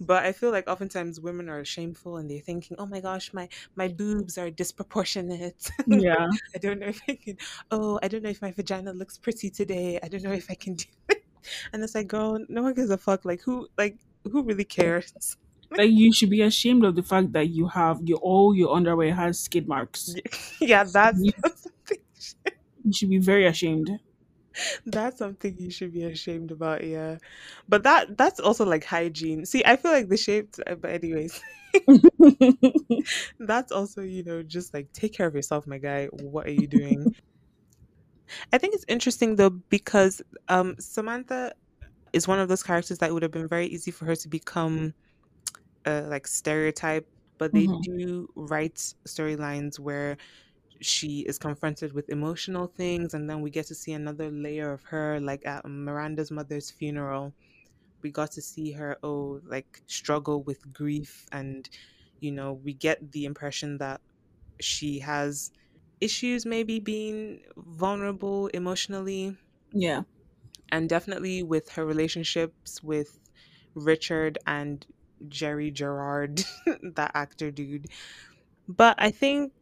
But I feel like oftentimes women are shameful and they're thinking, "Oh my gosh, my my boobs are disproportionate. Yeah. I don't know if I can. Oh, I don't know if my vagina looks pretty today. I don't know if I can do." It. And it's like, girl, no one gives a fuck. Like who, like who really cares? Like you should be ashamed of the fact that you have your all your underwear has skid marks. yeah, that's You, you should be very ashamed. That's something you should be ashamed about. Yeah, but that that's also like hygiene. See, I feel like the shape. But anyways, that's also you know just like take care of yourself, my guy. What are you doing? I think it's interesting though because um Samantha is one of those characters that would have been very easy for her to become a like stereotype, but they hmm do write storylines where she is confronted with emotional things, and then we get to see another layer of her, like at Miranda's mother's funeral. We got to see her, oh, like struggle with grief, and you know, we get the impression that she has issues, maybe being vulnerable emotionally Yeah. and definitely with her relationships with Richard and Jerry Gerard, that actor dude. But I think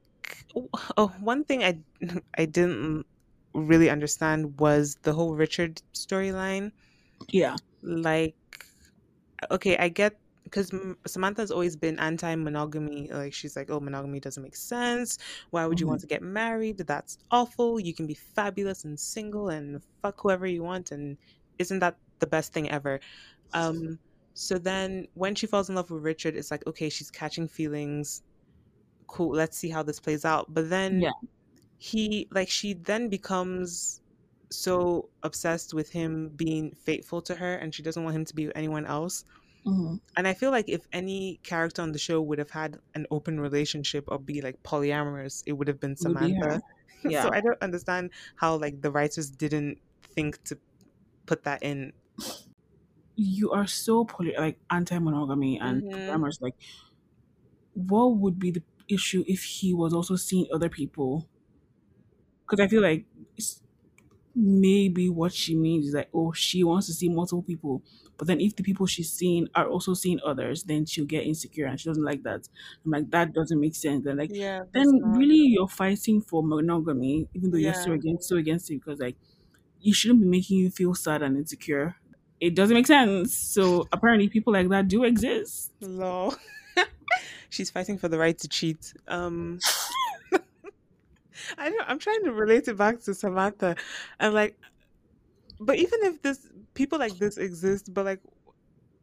oh, one thing I I didn't really understand was the whole Richard storyline. Yeah. Like, okay, I get because Samantha's always been anti-monogamy. Like, she's like, "Oh, monogamy doesn't make sense. Why would you hmm want to get married? That's awful. You can be fabulous and single and fuck whoever you want, and isn't that the best thing ever?" Um, so then when she falls in love with Richard, it's like, okay, she's catching feelings. Cool, let's see how this plays out. But then Yeah. he, like, she then becomes so obsessed with him being faithful to her and she doesn't want him to be with anyone else hmm and I feel like if any character on the show would have had an open relationship or be like polyamorous, it would have been Would be Samantha. her. so I don't understand how like the writers didn't think to put that in. You are so poly like anti-monogamy and hmm polyamorous. Like, what would be the issue if he was also seeing other people? Because I feel like it's, maybe what she means is like, oh, she wants to see multiple people. But then if the people she's seeing are also seeing others, then she'll get insecure and she doesn't like that. I'm like, that doesn't make sense. And like, Yeah, then not. really you're fighting for monogamy, even though you're so against so against it because like you shouldn't be making you feel sad and insecure. It doesn't make sense. So apparently people like that do exist. Lol. She's fighting for the right to cheat. Um, I know. I'm trying to relate it back to Samantha, and like, but even if this people like this exist, but like,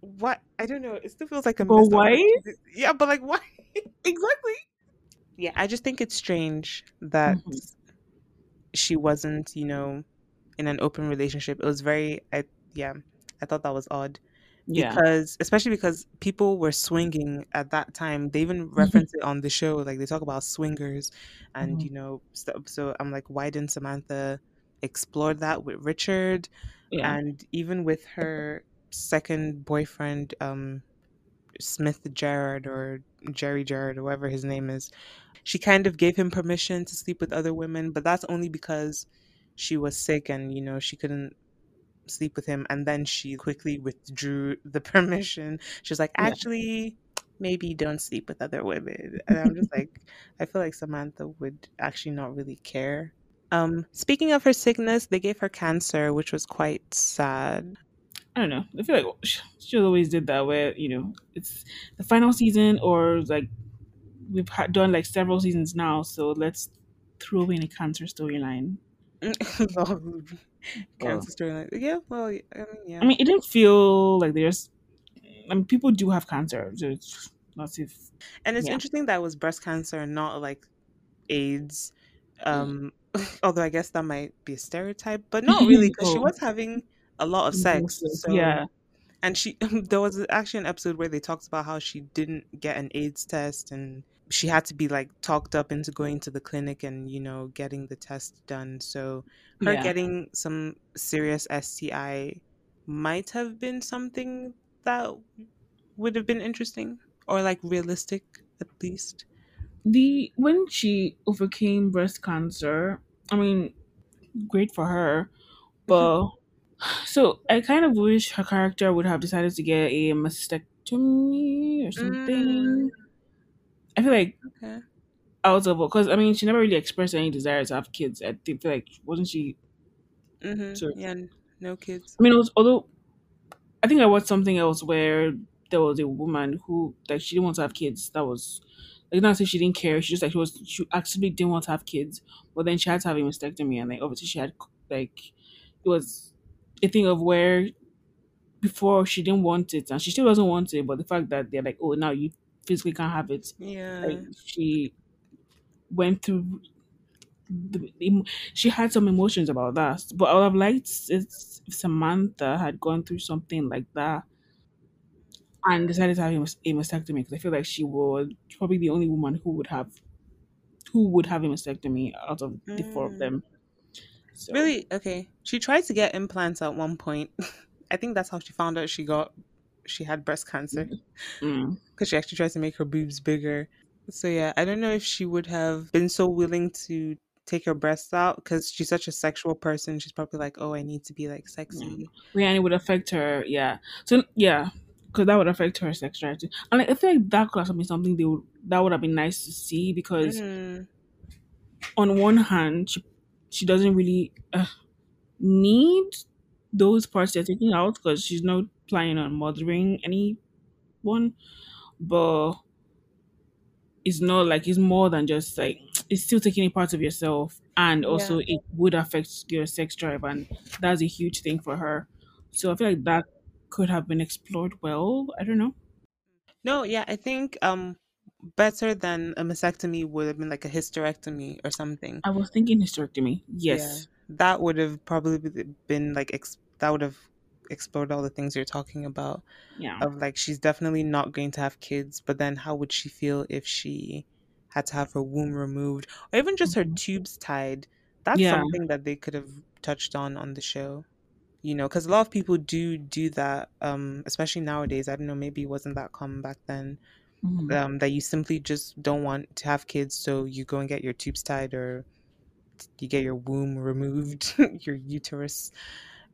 what? I don't know. It still feels like a But why? Yeah, but like, why? Exactly. Yeah, I just think it's strange that Mhm. she wasn't, you know, in an open relationship. It was very, I yeah, I thought that was odd. Yeah. because especially because people were swinging at that time they even reference it on the show like they talk about swingers and Mhm. you know so, so i'm like why didn't samantha explore that with richard Yeah. and even with her second boyfriend um smith gerard or jerry gerard or whatever his name is she kind of gave him permission to sleep with other women but that's only because she was sick and you know she couldn't sleep with him and then she quickly withdrew the permission she was like Yeah. actually maybe don't sleep with other women and i'm just like i feel like samantha would actually not really care um speaking of her sickness they gave her cancer which was quite sad I don't know. I feel like she she always did that where, you know, it's the final season or like we've done like several seasons now, so let's throw in a cancer storyline. Well, cancer storyline yeah well i mean yeah I mean, it didn't feel like there's. I mean, people do have cancer, so it's not if. and it's Yeah. interesting that it was breast cancer and not like aids Mm. um although i guess that might be a stereotype but not really because she Oh. was having a lot of sex so yeah, and she there was actually an episode where they talked about how she didn't get an aids test and she had to be like talked up into going to the clinic and you know getting the test done so her yeah. getting some serious sti might have been something that would have been interesting or like realistic at least The when she overcame breast cancer, I mean, great for her, but so I kind of wish her character would have decided to get a mastectomy or something. Mm, I feel like okay out of because I mean she never really expressed any desire to have kids. I think feel like wasn't she? mm-hmm. So yeah no kids I mean, was, although I think I watched something else where there was a woman who like she didn't want to have kids. That was like not say she didn't care. She just like she was she actually didn't want to have kids, but then she had to have a mastectomy, and like obviously she had like it was a thing of where before she didn't want it and she still doesn't want it, but the fact that they're like, oh, now you physically can't have it, yeah like she went through. The, she had some emotions about that, but I would have liked if Samantha had gone through something like that and decided to have a a mastectomy because I feel like she would probably the only woman who would have who would have a mastectomy out of the four of Mm. them. So Really? Okay. She tried to get implants at one point. I think that's how she found out she got she had breast cancer mm, because she actually tried to make her boobs bigger. So yeah, I don't know if she would have been so willing to take her breasts out because she's such a sexual person. She's probably like, "Oh, I need to be like sexy." yeah, and it would affect her. Yeah, so yeah, because that would affect her sex drive too. And like, I feel like that could have been something they would that would have been nice to see because Mhm. on one hand, she, she doesn't really uh, need those parts they're taking out because she's not planning on mothering anyone, but it's not like it's more than just like it's still taking a part of yourself, and also it would affect your sex drive, and that's a huge thing for her. So I feel like that could have been explored well. I don't know. No, yeah, I think um better than a mastectomy would have been like a hysterectomy or something. I was thinking hysterectomy. Yeah, Yes. that would have probably be- been like ex- that would have explored all the things you're talking about. Yeah. Of like she's definitely not going to have kids, but then how would she feel if she had to have her womb removed or even just her Mhm. tubes tied? That's Yeah. something that they could have touched on on the show. You know, because a lot of people do do that, um, especially nowadays. I don't know, maybe it wasn't that common back then. Mhm. Um, that you simply just don't want to have kids, so you go and get your tubes tied or you get your womb removed, your uterus.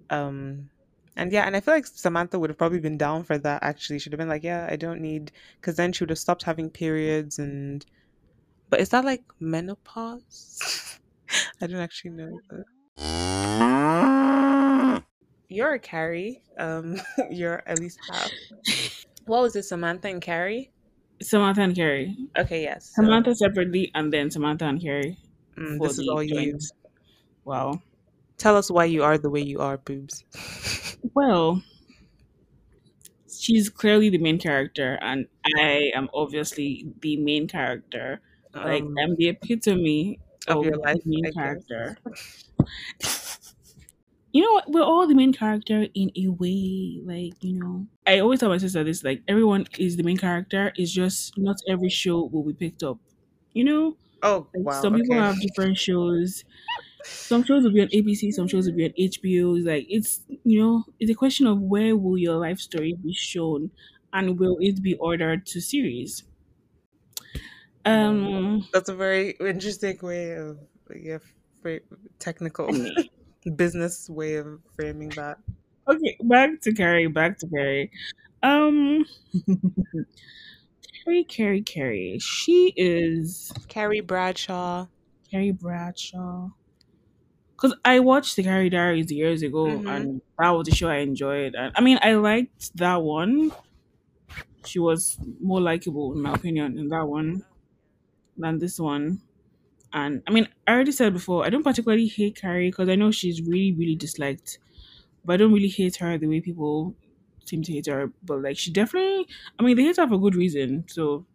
Um, and yeah, and I feel like Samantha would have probably been down for that. Actually, should have been like, yeah, I don't need, because then she would have stopped having periods. And but is that like menopause? I don't actually know. You're a Carrie. Um, you're at least half. What was it, Samantha and Carrie? Samantha and Carrie. Okay, yes. so- Samantha separately, and then Samantha and Carrie. Mm, this is all you. Wow. Tell us why you are the way you are, boobs. Well, she's clearly the main character, and I am obviously the main character. Like Um, I'm the epitome of of, your the life, main I character. You know what? We're all the main character in a way. Like, you know, I always tell my sister this like, everyone is the main character, it's just not every show will be picked up. You know? Oh Like, wow. some people have different shows. Some shows will be on ABC, some shows will be on HBO. It's like, it's, you know, it's a question of where will your life story be shown and will it be ordered to series? Um, That's a very interesting way of yeah, fra- technical business way of framing that. okay, back to Carrie, back to Carrie. Um, Carrie, Carrie, Carrie. She is Carrie Bradshaw. Carrie Bradshaw. Because I watched the Carrie Diaries years ago, Mhm. and that was the show I enjoyed. And I mean, I liked that one. She was more likable, in my opinion, in that one than this one. And I mean, I already said before, I don't particularly hate Carrie because I know she's really, really disliked. But I don't really hate her the way people seem to hate her. But like, she definitely, I mean, they hate her for good reason. So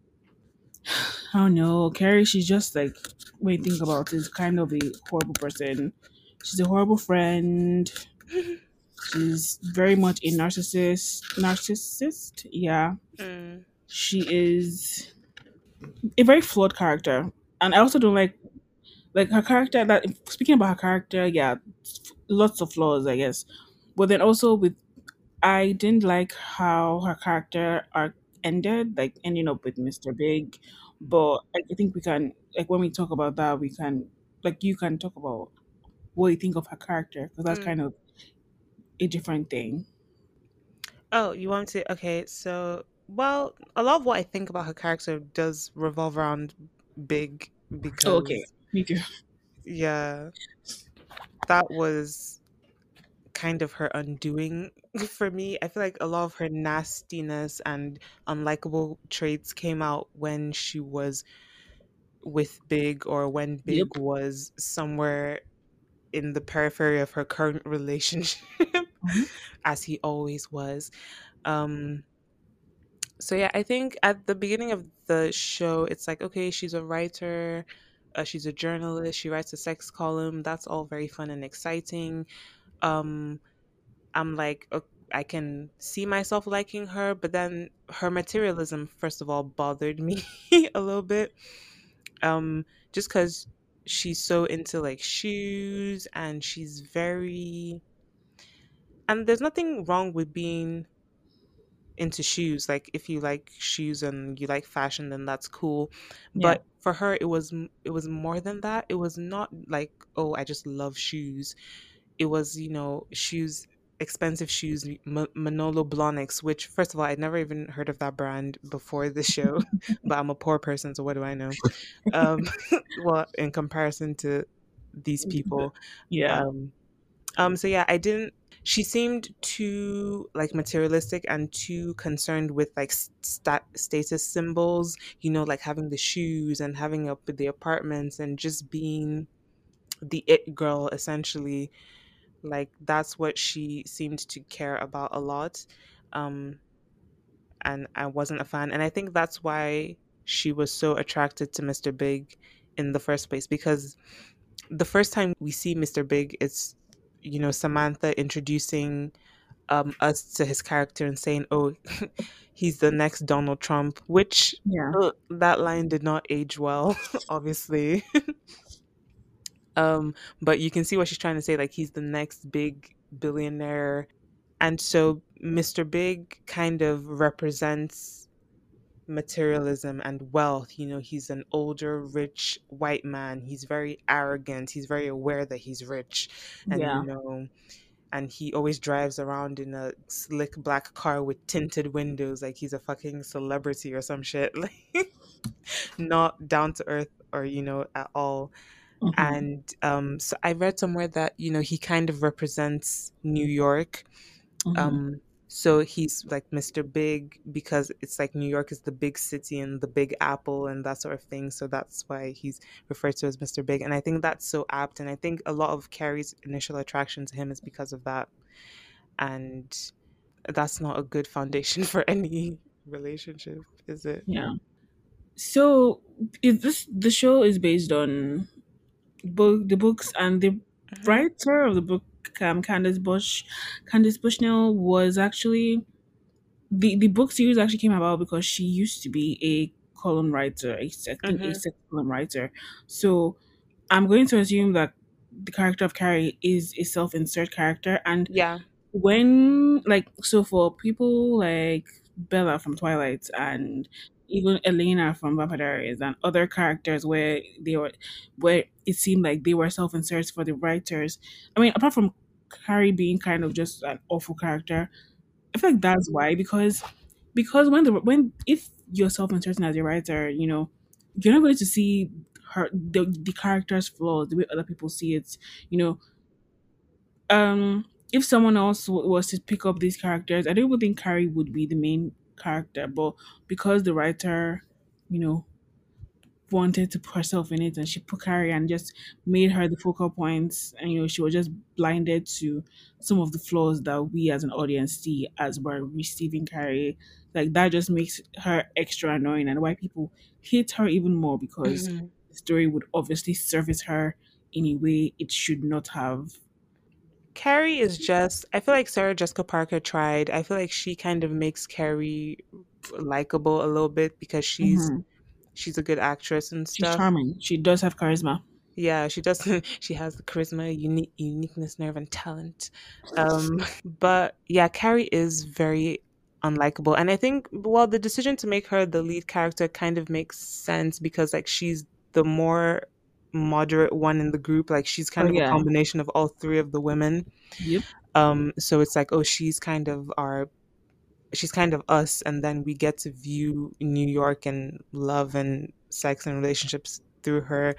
I don't know. Carrie, she's just like, when you think about it, is kind of a horrible person. She's a horrible friend. She's very much a narcissist. Narcissist, yeah. Mm. She is a very flawed character, and I also don't like like her character. That speaking about her character, yeah, lots of flaws, I guess. But then also with, I didn't like how her character arc ended, like ending up with Mister Big. But I I think we can, like, when we talk about that, we can, like, you can talk about what you think of her character because that's Mm. kind of a different thing. Oh, you want to? Okay, so well, a lot of what I think about her character does revolve around Big because Oh, okay, me too. yeah, that was kind of her undoing for me. I feel like a lot of her nastiness and unlikable traits came out when she was with Big or when Yep. Big was somewhere in the periphery of her current relationship, Mhm. as he always was. Um, so yeah, I think at the beginning of the show, it's like, okay, she's a writer, uh, she's a journalist, she writes a sex column. That's all very fun and exciting. Um, I'm like, I can see myself liking her, but then her materialism, first of all, bothered me a little bit. Um, just because she's so into like shoes and she's very, and there's nothing wrong with being into shoes. Like if you like shoes and you like fashion, then that's cool. Yeah. But for her, it was it was more than that. It was not like, oh, I just love shoes it was you know shoes expensive shoes M- manolo blahniks which first of all i'd never even heard of that brand before the show but i'm a poor person so what do i know um well in comparison to these people Yeah. um um so yeah i didn't she seemed too like materialistic and too concerned with like stat- status symbols you know like having the shoes and having up the apartments and just being the it girl essentially like that's what she seemed to care about a lot um and i wasn't a fan and i think that's why she was so attracted to mr big in the first place because the first time we see mr big it's you know samantha introducing um us to his character and saying oh he's the next donald trump which Yeah. uh, that line did not age well obviously um but you can see what she's trying to say like he's the next big billionaire and so mr big kind of represents materialism and wealth. You know, he's an older, rich white man. He's very arrogant. He's very aware that he's rich. And, Yeah. you know, and he always drives around in a slick black car with tinted windows like he's a fucking celebrity or some shit. Like, not down to earth or, you know, at all. Mhm. And um, so I read somewhere that, you know, he kind of represents New York. Mhm. Um, so he's like Mr. Big because it's like New York is the big city and the big apple and that sort of thing. So that's why he's referred to as Mr. Big. And I think that's so apt. And I think a lot of Carrie's initial attraction to him is because of that. And that's not a good foundation for any relationship, is it? Yeah. So is this the show is based on book the books and the Mhm. writer of the book um, Candace Bush Candace Bushnell was actually the the book series actually came about because she used to be a column writer, a I think a sex column writer. So I'm going to assume that the character of Carrie is a self-insert character and Yeah. when like so for people like Bella from Twilight and even Elena from Vampire Diaries and other characters where they were where it seemed like they were self-inserts for the writers. I mean, apart from Carrie being kind of just an awful character, I feel like that's why because because when the when if you're self-inserting as a writer, you know, you're not going to see her the, the character's flaws the way other people see it. You know, um if someone else was to pick up these characters, I don't even think Carrie would be the main character, but because the writer, you know, wanted to put herself in it and she put Carrie and just made her the focal point and you know she was just blinded to some of the flaws that we as an audience see as we're receiving Carrie like that just makes her extra annoying and why people hate her even more because Mhm. the story would obviously service her in a way it should not have Carrie is just, I feel like Sarah Jessica Parker tried. I feel like she kind of makes Carrie likable a little bit because she's Mhm. she's a good actress and she's charming she does have charisma Yeah, she does. She has the charisma, unique, uniqueness, nerve, and talent. Um, but yeah, Carrie is very unlikable, and I think well, the decision to make her the lead character kind of makes sense because like she's the more moderate one in the group. Like she's kind oh of a combination of all three of the women. yep Um, so it's like, oh, she's kind of our she's kind of us and then we get to view New York and love and sex and relationships through her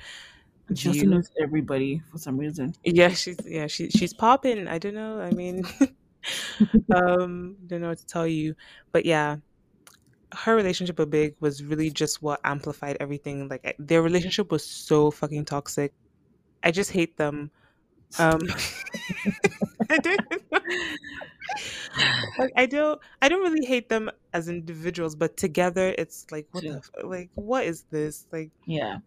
she also knows everybody for some reason Yeah, she's yeah, she she's popping. I don't know. I mean, um, don't know what to tell you. But yeah, her relationship with Big was really just what amplified everything. Like their relationship was so fucking toxic. I just hate them. Um I don't. Like I don't I don't really hate them as individuals, but together it's like what the Yeah. like what is this? Like yeah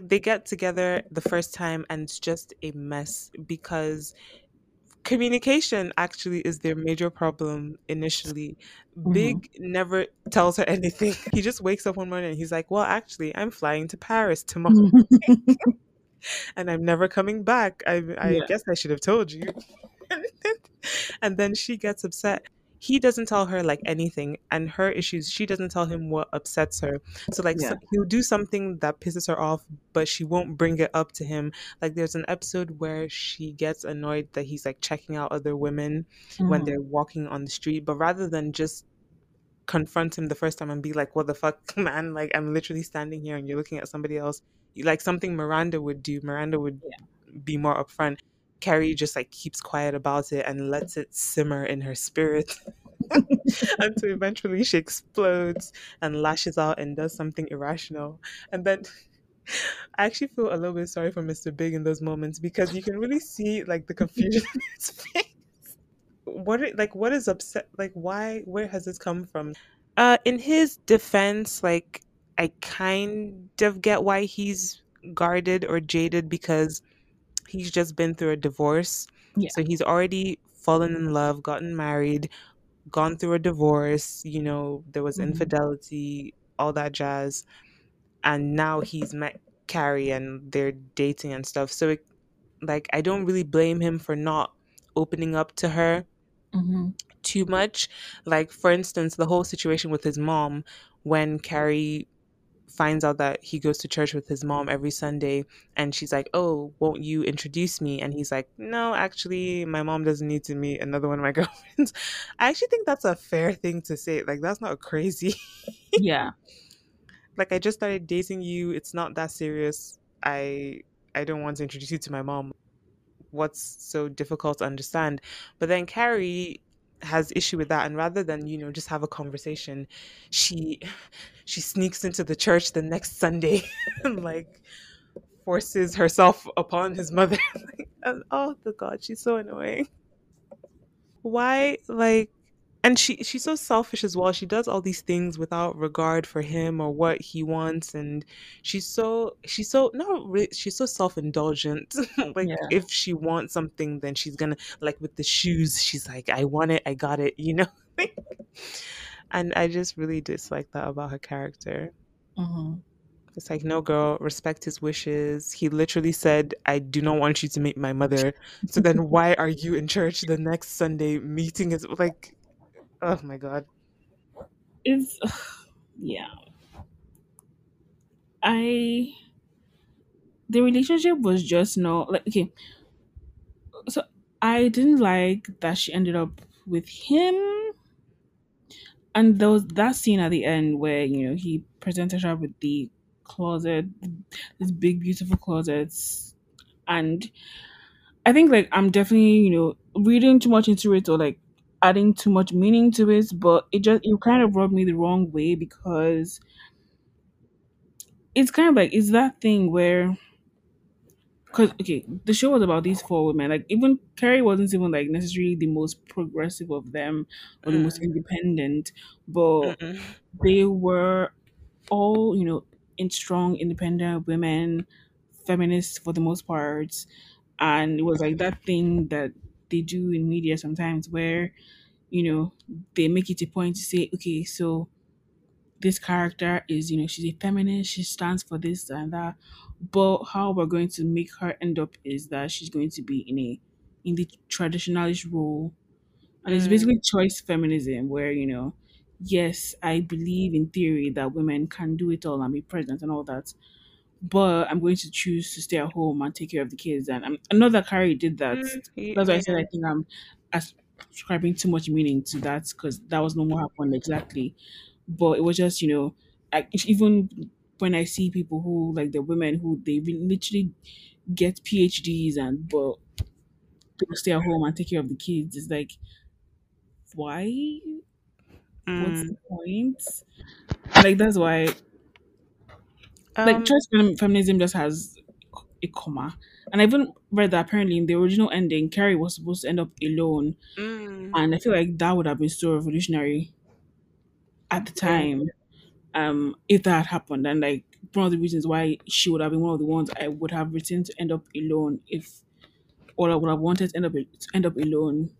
they get together the first time and it's just a mess because communication actually is their major problem initially. Mhm. Big never tells her anything. He just wakes up one morning and he's like, Well, actually, I'm flying to Paris tomorrow and I'm never coming back. I, I yeah guess I should have told you. and then she gets upset. He doesn't tell her like anything, and her issues, she doesn't tell him what upsets her. So, like, yeah so, he'll do something that pisses her off, but she won't bring it up to him. Like, there's an episode where she gets annoyed that he's like checking out other women when Mhm. they're walking on the street, but rather than just confront him the first time and be like, "What the fuck, man? Like, I'm literally standing here and you're looking at somebody else." You- Like something Miranda would do. Miranda would yeah be more upfront. Carrie just like keeps quiet about it and lets it simmer in her spirit until eventually she explodes and lashes out and does something irrational. And then I actually feel a little bit sorry for Mr. Big in those moments because you can really see like the confusion in his face. What like what is upset like why where has this come from? Uh in his defense, like I kind of get why he's guarded or jaded because he's just been through a divorce. yeah So he's already fallen in love, gotten married, gone through a divorce, you know, there was Mhm. infidelity, all that jazz. And now he's met Carrie and they're dating and stuff. So it, like I don't really blame him for not opening up to her Mhm. too much. Like for instance, the whole situation with his mom when Carrie finds out that he goes to church with his mom every Sunday and she's like, "Oh, won't you introduce me?" and he's like, "No, actually, my mom doesn't need to meet another one of my girlfriends." I actually think that's a fair thing to say. Like that's not crazy. Yeah. like I just started dating you. It's not that serious. I I don't want to introduce you to my mom. What's so difficult to understand? But then Carrie has issue with that and rather than you know just have a conversation she she sneaks into the church the next sunday and like forces herself upon his mother. And, oh the god she's so annoying. Why like and she she's so selfish as well. She does all these things without regard for him or what he wants. And she's so she's so not really she's so self-indulgent. Like Yeah. if she wants something then she's gonna like with the shoes she's like i want it. I got it you know? And i just really dislike that about her character. Hmm it's like no girl respect his wishes. He literally said i do not want you to meet my mother so then why are you in church the next sunday meeting is like oh my god It's yeah. I the relationship was just not like okay. So I didn't like that she ended up with him. And there was that scene at the end where, you know, he presented her with the closet, this big beautiful closets. And I think like I'm definitely, you know, reading too much into it or like adding too much meaning to it, but it just it kind of rubbed me the wrong way because it's kind of like it's that thing where because okay, the show was about these four women. Like even Carrie wasn't even like necessarily the most progressive of them or the most Mm, independent, but mm-mm, they were all you know in strong, independent women, feminists for the most part, and it was like that thing that they do in media sometimes where you know they make it a point to say, okay, so this character is, you know, she's a feminist, she stands for this and that. But how we're going to make her end up is that she's going to be in a in the traditionalist role. And it's mm, basically choice feminism where, you know, yes, I believe in theory that women can do it all and be pregnant and all that. But I'm going to choose to stay at home and take care of the kids. And I'm, I know that Carrie did that. mm, y- That's why I said. I think I'm ascribing too much meaning to that because that was not what happened exactly but it was just you know I, even when i see people who like the women who they literally get phds and but they stay at home and take care of the kids it's like why what's Mm, the point like that's why like um, choice fem- feminism just has a comma and i even read that apparently in the original ending carrie was supposed to end up alone mm, and i feel like that would have been so revolutionary at the time um if that had happened and like one of the reasons why she would have been one of the ones I would have written to end up alone if or I would have wanted to end up to end up alone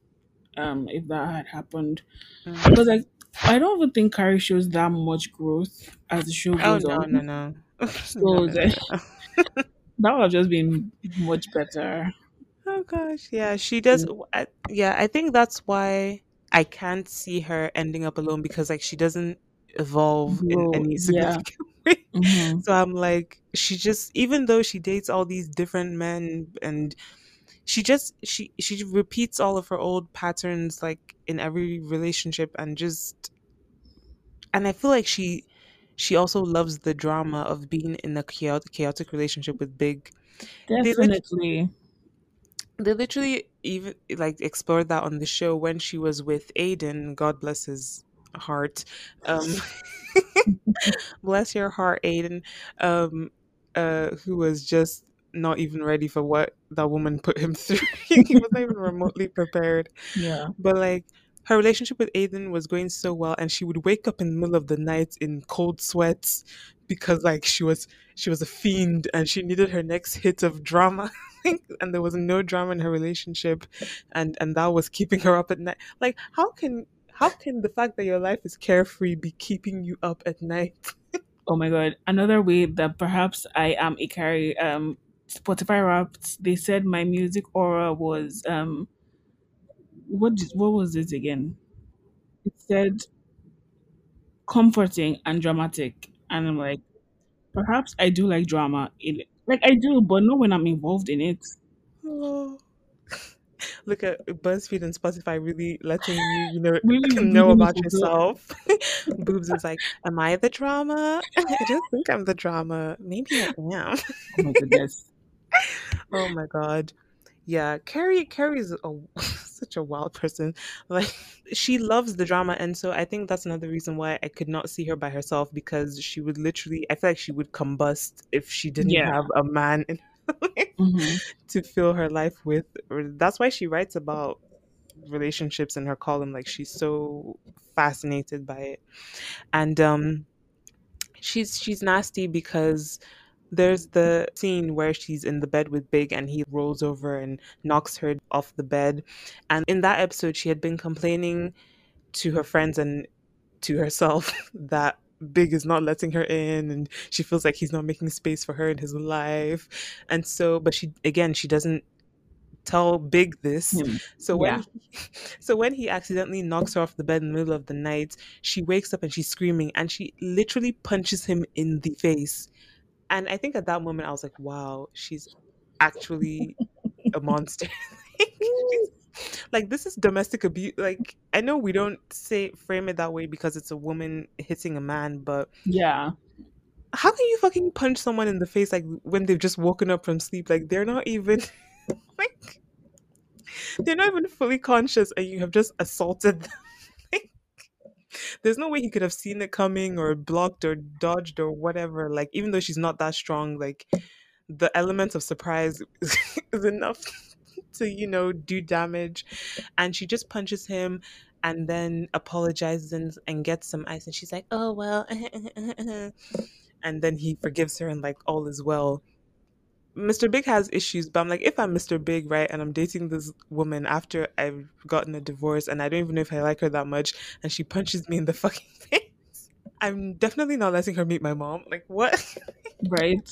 um if that had happened. Mm. Because like I don't even think Carrie shows that much growth as the show Oh goes no, no, on. no, no, no, the, no. that would have just been much better. Oh gosh, yeah, she does. I, yeah, I think that's why I can't see her ending up alone because like she doesn't evolve in Bro, any yeah. significant way. hmm So I'm like, she just even though she dates all these different men and she just she she repeats all of her old patterns like in every relationship and just and I feel like she she also loves the drama of being in a chaotic chaotic relationship with Big. They lit Definitely. they literally even like explored that on the show when she was with Aidan, God bless his heart. Um bless your heart, Aidan. Um uh who was just not even ready for what that woman put him through. he was not even remotely prepared. Yeah. But like her relationship with Aidan was going so well and she would wake up in the middle of the night in cold sweats because like she was she was a fiend and she needed her next hit of drama. and there was no drama in her relationship and and that was keeping her up at night. Like how can how can the fact that your life is carefree be keeping you up at night? Oh my god. Another way that perhaps I am Carrie um Spotify Wrapped, they said my music aura was um what did, what was it again? It said comforting and dramatic. And I'm like, perhaps I do like drama. In like I do, but not when I'm involved in it. Oh. Look at BuzzFeed and Spotify really letting you, you know, Really know revealing about it as well. yourself. Boobs is like, am I the drama? I don't think I'm the drama. Maybe I am. Oh my goodness. Oh my god. Yeah, Carrie Carrie is a, such a wild person. Like she loves the drama and so I think that's another reason why I could not see her by herself because she would literally I feel like she would combust if she didn't Yeah. have a man in her life hmm to fill her life with. That's why she writes about relationships in her column like she's so fascinated by it. And um she's she's nasty because there's the scene where she's in the bed with Big and he rolls over and knocks her off the bed. And in that episode, she had been complaining to her friends and to herself that Big is not letting her in and she feels like he's not making space for her in his life. And so, but she, again, she doesn't tell Big this. Him. So when Yeah. he, so when he accidentally knocks her off the bed in the middle of the night, she wakes up and she's screaming and she literally punches him in the face. And I think at that moment I was like, wow, she's actually a monster. like, this is domestic abuse. Like I know we don't say frame it that way because it's a woman hitting a man, but Yeah. how can you fucking punch someone in the face like when they've just woken up from sleep? Like they're not even like they're not even fully conscious and you have just assaulted them. There's no way he could have seen it coming or blocked or dodged or whatever. Like even though she's not that strong, like the element of surprise is enough to, you know, do damage. And she just punches him and then apologizes and, and gets some ice and she's like, Oh well and then he forgives her and like all is well. Mr. Big has issues, but I'm like, if I'm Mr. Big, right, and I'm dating this woman after I've gotten a divorce and I don't even know if I like her that much, and she punches me in the fucking face, I'm definitely not letting her meet my mom. Like, what? Right.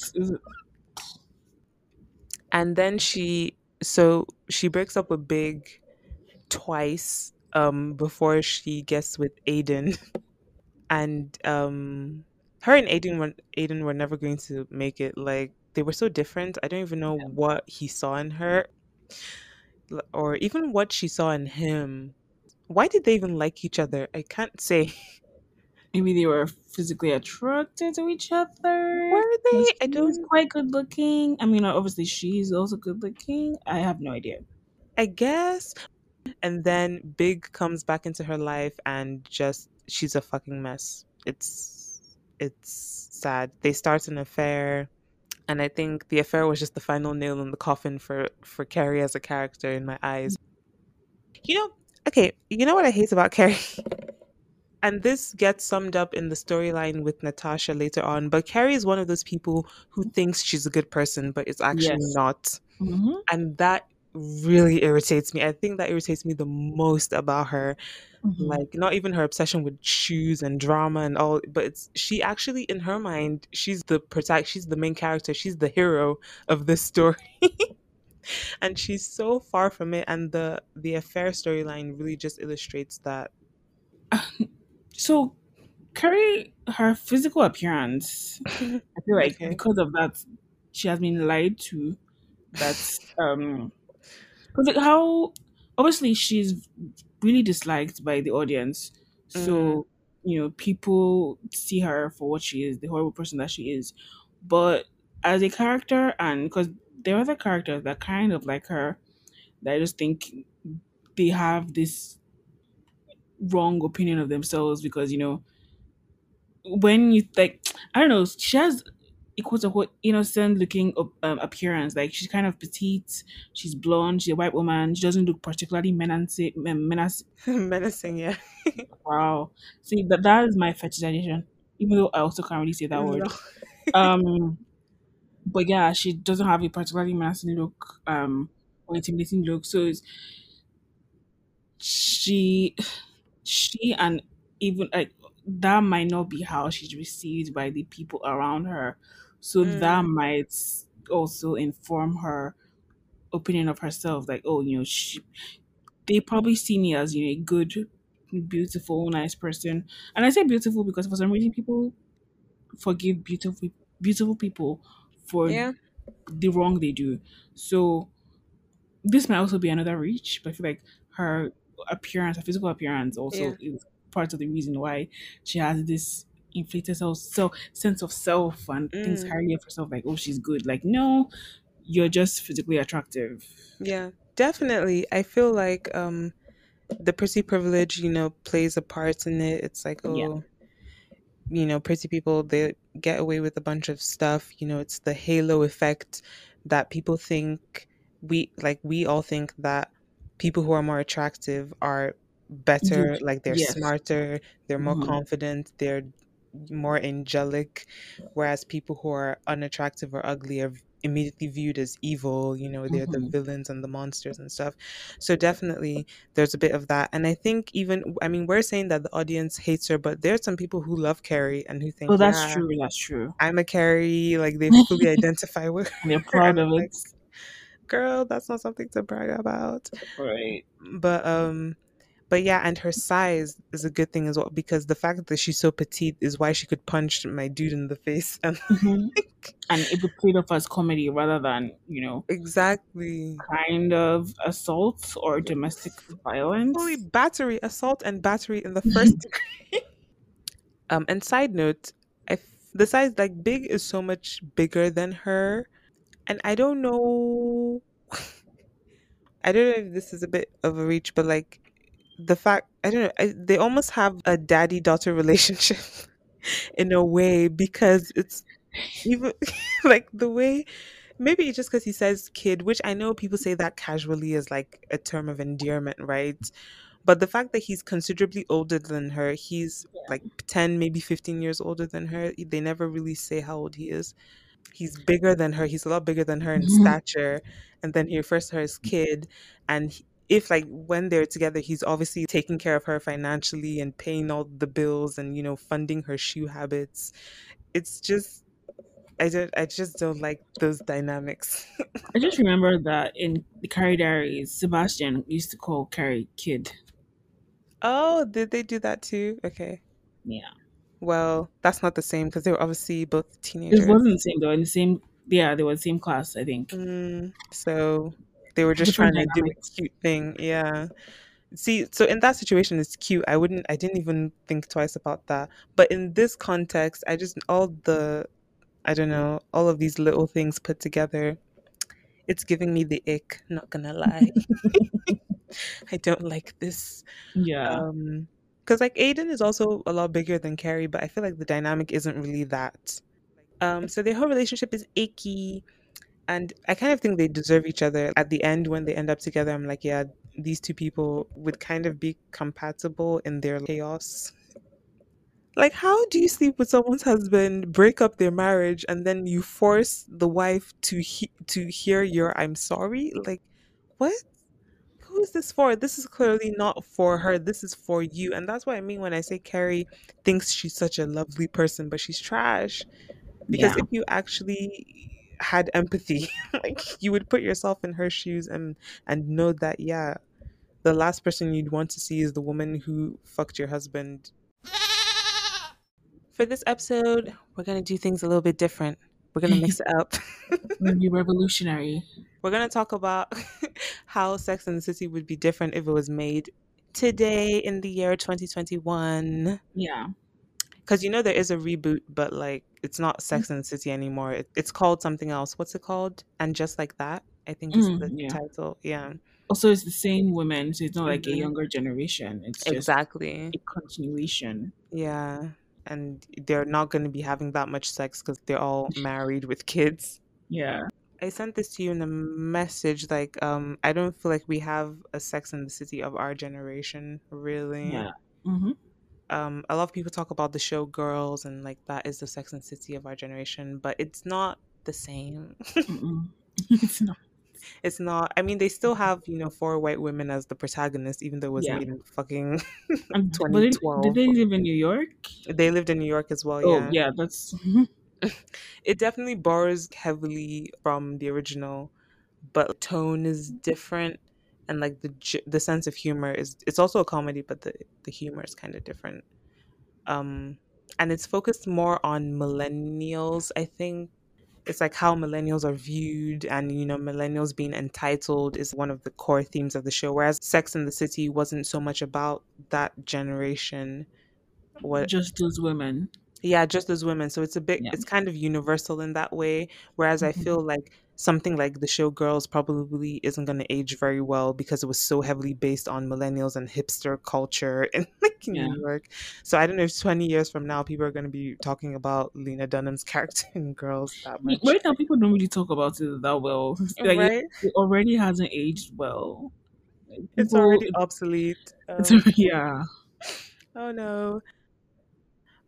And then she, so she breaks up with Big twice um before she gets with Aidan, and um her and Aidan were Aidan were never going to make it. Like they were so different. I don't even know what he saw in her, or even what she saw in him. Why did they even like each other? I can't say. Maybe they were physically attracted to each other. Were they? I was don't. quite good looking. I mean, obviously she's also good looking. I have no idea. I guess. And then Big comes back into her life and just she's a fucking mess. It's it's sad. They start an affair and I think the affair was just the final nail in the coffin for for Carrie as a character in my eyes. You know, okay, you know what I hate about Carrie? And this gets summed up in the storyline with Natasha later on, but Carrie is one of those people who thinks she's a good person but is actually Yes. not. hmm And that really irritates me. I think that irritates me the most about her like not even her obsession with shoes and drama and all but it's she actually in her mind she's the protect she's the main character she's the hero of this story and she's so far from it and the the affair storyline really just illustrates that So, Carrie, her physical appearance, I feel like Okay. because of that, she has been lied to. that um, because like how obviously she's really disliked by the audience. So mm-hmm. you know, people see her for what she is, the horrible person that she is. But as a character, and because there are other characters that kind of like her, that I just think they have this wrong opinion of themselves because you know when you like I don't know she has a quote unquote innocent looking um, appearance. Like she's kind of petite she's blonde she's a white woman she doesn't look particularly menacing menacing menacing yeah. Wow. See that that is my fetishization even though I also can't really say that word. um but yeah she doesn't have a particularly menacing look um or intimidating look. So it's, she she and even like that might not be how she's received by the people around her so that Mm. might also inform her opinion of herself like oh you know she they probably see me as you know a good beautiful, nice person. And I say beautiful because for some reason people forgive beautiful beautiful people for Yeah. the wrong they do. So this might also be another reach, but I feel like her appearance, her physical appearance, also is part of the reason why she has this inflated self, self sense of self and Mm. highly of herself. Like, oh, she's good. Like, no, you're just physically attractive. Yeah. Definitely. I feel like um the pretty privilege, you know, plays a part in it. It's like, Yeah. oh, you know, pretty people they get away with a bunch of stuff. You know, it's the halo effect that people think we like we all think that people who are more attractive are better, like they're Yes. smarter, they're more Mhm. confident, they're more angelic, whereas people who are unattractive or ugly are immediately viewed as evil, you know, they're the Mhm. villains and the monsters and stuff. So definitely there's a bit of that. And I think even I mean we're saying that the audience hates her, but there's some people who love Carrie and who think, Oh, that's yeah, true. That's true. I'm a Carrie, like they fully identify with And they're proud of like, it. girl, that's not something to brag about. Right. But um but yeah, and her size is a good thing as well because the fact that she's so petite is why she could punch my dude in the face. And Mhm. And it would played off as comedy rather than, you know, exactly. kind of assault or domestic violence. Fully battery, assault and battery in the first degree. Um, and side note, I f- the size like Big is so much bigger than her, and I don't know. I don't know if this is a bit of a reach, but like the fact I don't know, I, they almost have a daddy daughter relationship in a way because it's even like the way maybe it's just because he says kid, which I know people say that casually as like a term of endearment, right? But the fact that he's considerably older than her, he's like 10, maybe 15 years older than her. They never really say how old he is. He's bigger than her. He's a lot bigger than her in Mhm. stature. And then he refers to her as kid. And he- if like when they're together, he's obviously taking care of her financially and paying all the bills and you know funding her shoe habits. It's just I don't I just don't like those dynamics. I just remember that in the Carrie Diaries, Sebastian used to call Carrie kid. oh, did they do that too? Okay. Yeah. Well, that's not the same because they were obviously both teenagers. It wasn't the same though. In the same yeah, they were the same class, I think. Mm, so they were just Different trying to do a cute thing. Yeah. See, so in that situation, it's cute. I wouldn't, I didn't even think twice about that. But in this context, I just, all the, I don't know, all of these little things put together, it's giving me the ick, not gonna lie. I don't like this. Yeah. Um, because like Aidan is also a lot bigger than Carrie, but I feel like the dynamic isn't really that. Um, so their whole relationship is icky, and I kind of think they deserve each other. At the end, when they end up together, I'm like, yeah, these two people would kind of be compatible in their chaos. Like, how do you sleep with someone's husband, break up their marriage, and then you force the wife to he- to hear your "I'm sorry"? Like, what? Who is this for? This is clearly not for her. This is for you, and that's what I mean when I say Carrie thinks she's such a lovely person, but she's trash. Because Yeah. if you actually had empathy, like you would put yourself in her shoes and and know that yeah, the last person you'd want to see is the woman who fucked your husband. For this episode, we're gonna do things a little bit different. We're gonna mix it up. Maybe revolutionary. We're gonna talk about how Sex and the City would be different if it was made today in the year 2021. Yeah. Because you know there is a reboot, but like it's not Sex and the City anymore. It, it's called something else. What's it called? And just like that, I think is Mm, the yeah. title. Yeah, Also it's the same women, so it's not like a Mhm. younger generation. It's just exactly. a continuation. Yeah, and they're not going to be having that much sex because they're all married with kids. Yeah. I sent this to you in a message. Like, um, I don't feel like we have a Sex in the City of our generation, really. Yeah. Mm-hmm. Um a lot of people talk about the show girls and like that is the sex and city of our generation but it's not the same it's not. it's not i mean they still have you know four white women as the protagonist even though it was Yeah. made in fucking they- 2012 Did they live in New York? they lived in new york as well Oh yeah yeah, that's it definitely borrows heavily from the original but tone is different and like the the sense of humor is it's also a comedy but the the humor is kind of different. Um and it's focused more on millennials i think. It's like how millennials are viewed and you know millennials being entitled is one of the core themes of the show whereas sex in the city wasn't so much about that generation. What just those women. Yeah just as women. So it's a bit yeah. it's kind of universal in that way whereas mm-hmm. i feel like something like the show girls probably isn't going to age very well because it was so heavily based on millennials and hipster culture in like yeah. new york. So i don't know if 20 years from now people are going to be talking about lena dunham's character in girls that much. right now people don't really talk about it that well. Like, right? it, already hasn't aged well. People, it's already obsolete. Um, yeah. Oh no.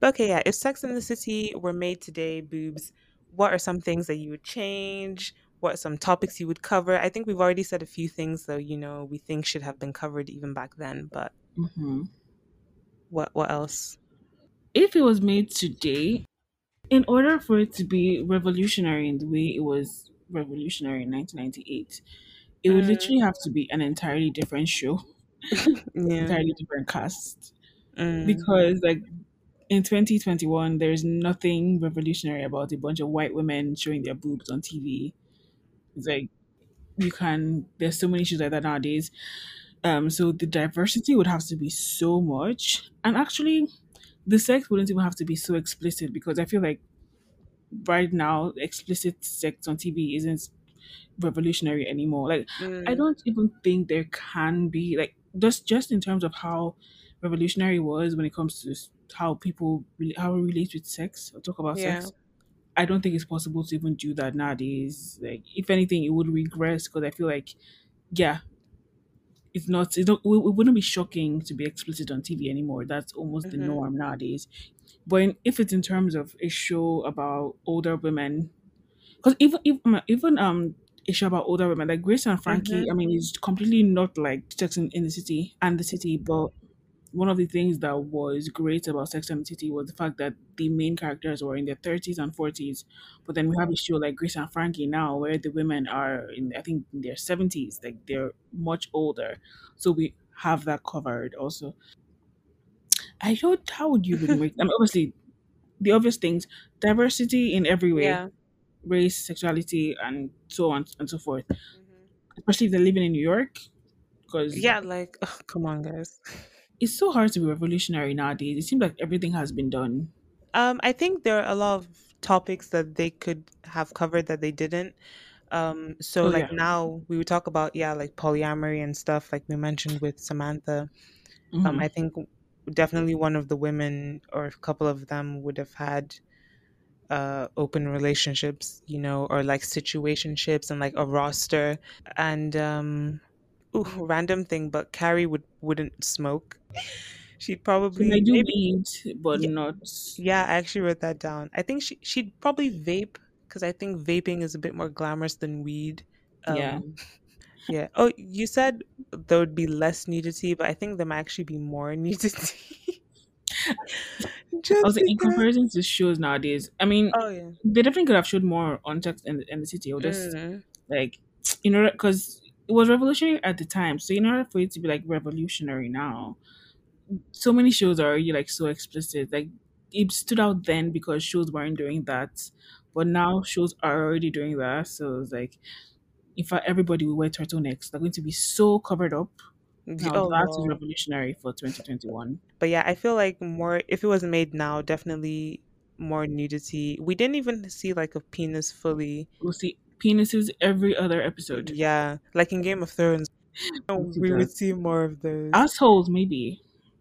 But okay, yeah, if Sex in the City were made today, boobs, what are some things that you would change? What are some topics you would cover? I think we've already said a few things, though. You know, we think should have been covered even back then. But mm-hmm. what what else? If it was made today, in order for it to be revolutionary in the way it was revolutionary in 1998, it would mm. literally have to be an entirely different show, yeah. entirely different cast. Mm. Because like in 2021, there's nothing revolutionary about a bunch of white women showing their boobs on TV. It's like you can. There's so many issues like that nowadays. Um, so the diversity would have to be so much, and actually, the sex wouldn't even have to be so explicit because I feel like right now explicit sex on TV isn't revolutionary anymore. Like mm. I don't even think there can be like just just in terms of how revolutionary was when it comes to how people how it relates with sex or talk about yeah. sex. I don't think it's possible to even do that nowadays. Like, if anything, it would regress because I feel like, yeah, it's not. It's not. It wouldn't be shocking to be explicit on TV anymore. That's almost mm-hmm. the norm nowadays. But in, if it's in terms of a show about older women, because even even even um a show about older women like Grace and Frankie, mm-hmm. I mean, it's completely not like Sex in, in the City and the City, but one of the things that was great about Sex and the City was the fact that the main characters were in their 30s and 40s. But then we have a show like Grace and Frankie now where the women are in, I think, in their 70s. Like they're much older. So we have that covered also. I don't, how would you really make, I mean, obviously, the obvious things diversity in every way yeah. race, sexuality, and so on and so forth. Mm-hmm. Especially if they're living in New York. Because, yeah, like, oh, come on, guys it's so hard to be revolutionary nowadays. It seems like everything has been done. Um, I think there are a lot of topics that they could have covered that they didn't. Um, so oh, like yeah. now we would talk about yeah, like polyamory and stuff like we mentioned with Samantha. Um, mm-hmm. Um, I think definitely one of the women or a couple of them would have had uh open relationships, you know, or like situationships and like a roster and um ooh, random thing, but Carrie would wouldn't smoke. She'd probably I do maybe, eat, but yeah, not. Yeah, I actually wrote that down. I think she she'd probably vape because I think vaping is a bit more glamorous than weed. Um, yeah. Yeah. Oh, you said there would be less nudity, but I think there might actually be more nudity. I was like, in comparison to shows nowadays, I mean, oh yeah, they definitely could have showed more on text in, in the city, or just mm. like you know, because it was revolutionary at the time. So in order for it to be like revolutionary now, so many shows are already like so explicit. Like it stood out then because shows weren't doing that, but now shows are already doing that. So it's like, in fact, everybody will wear turtlenecks. They're going to be so covered up. Now oh, that is revolutionary for 2021. But yeah, I feel like more if it was made now, definitely more nudity. We didn't even see like a penis fully. We'll see penises every other episode. Yeah, like in Game of Thrones, we would see more of those assholes. Maybe.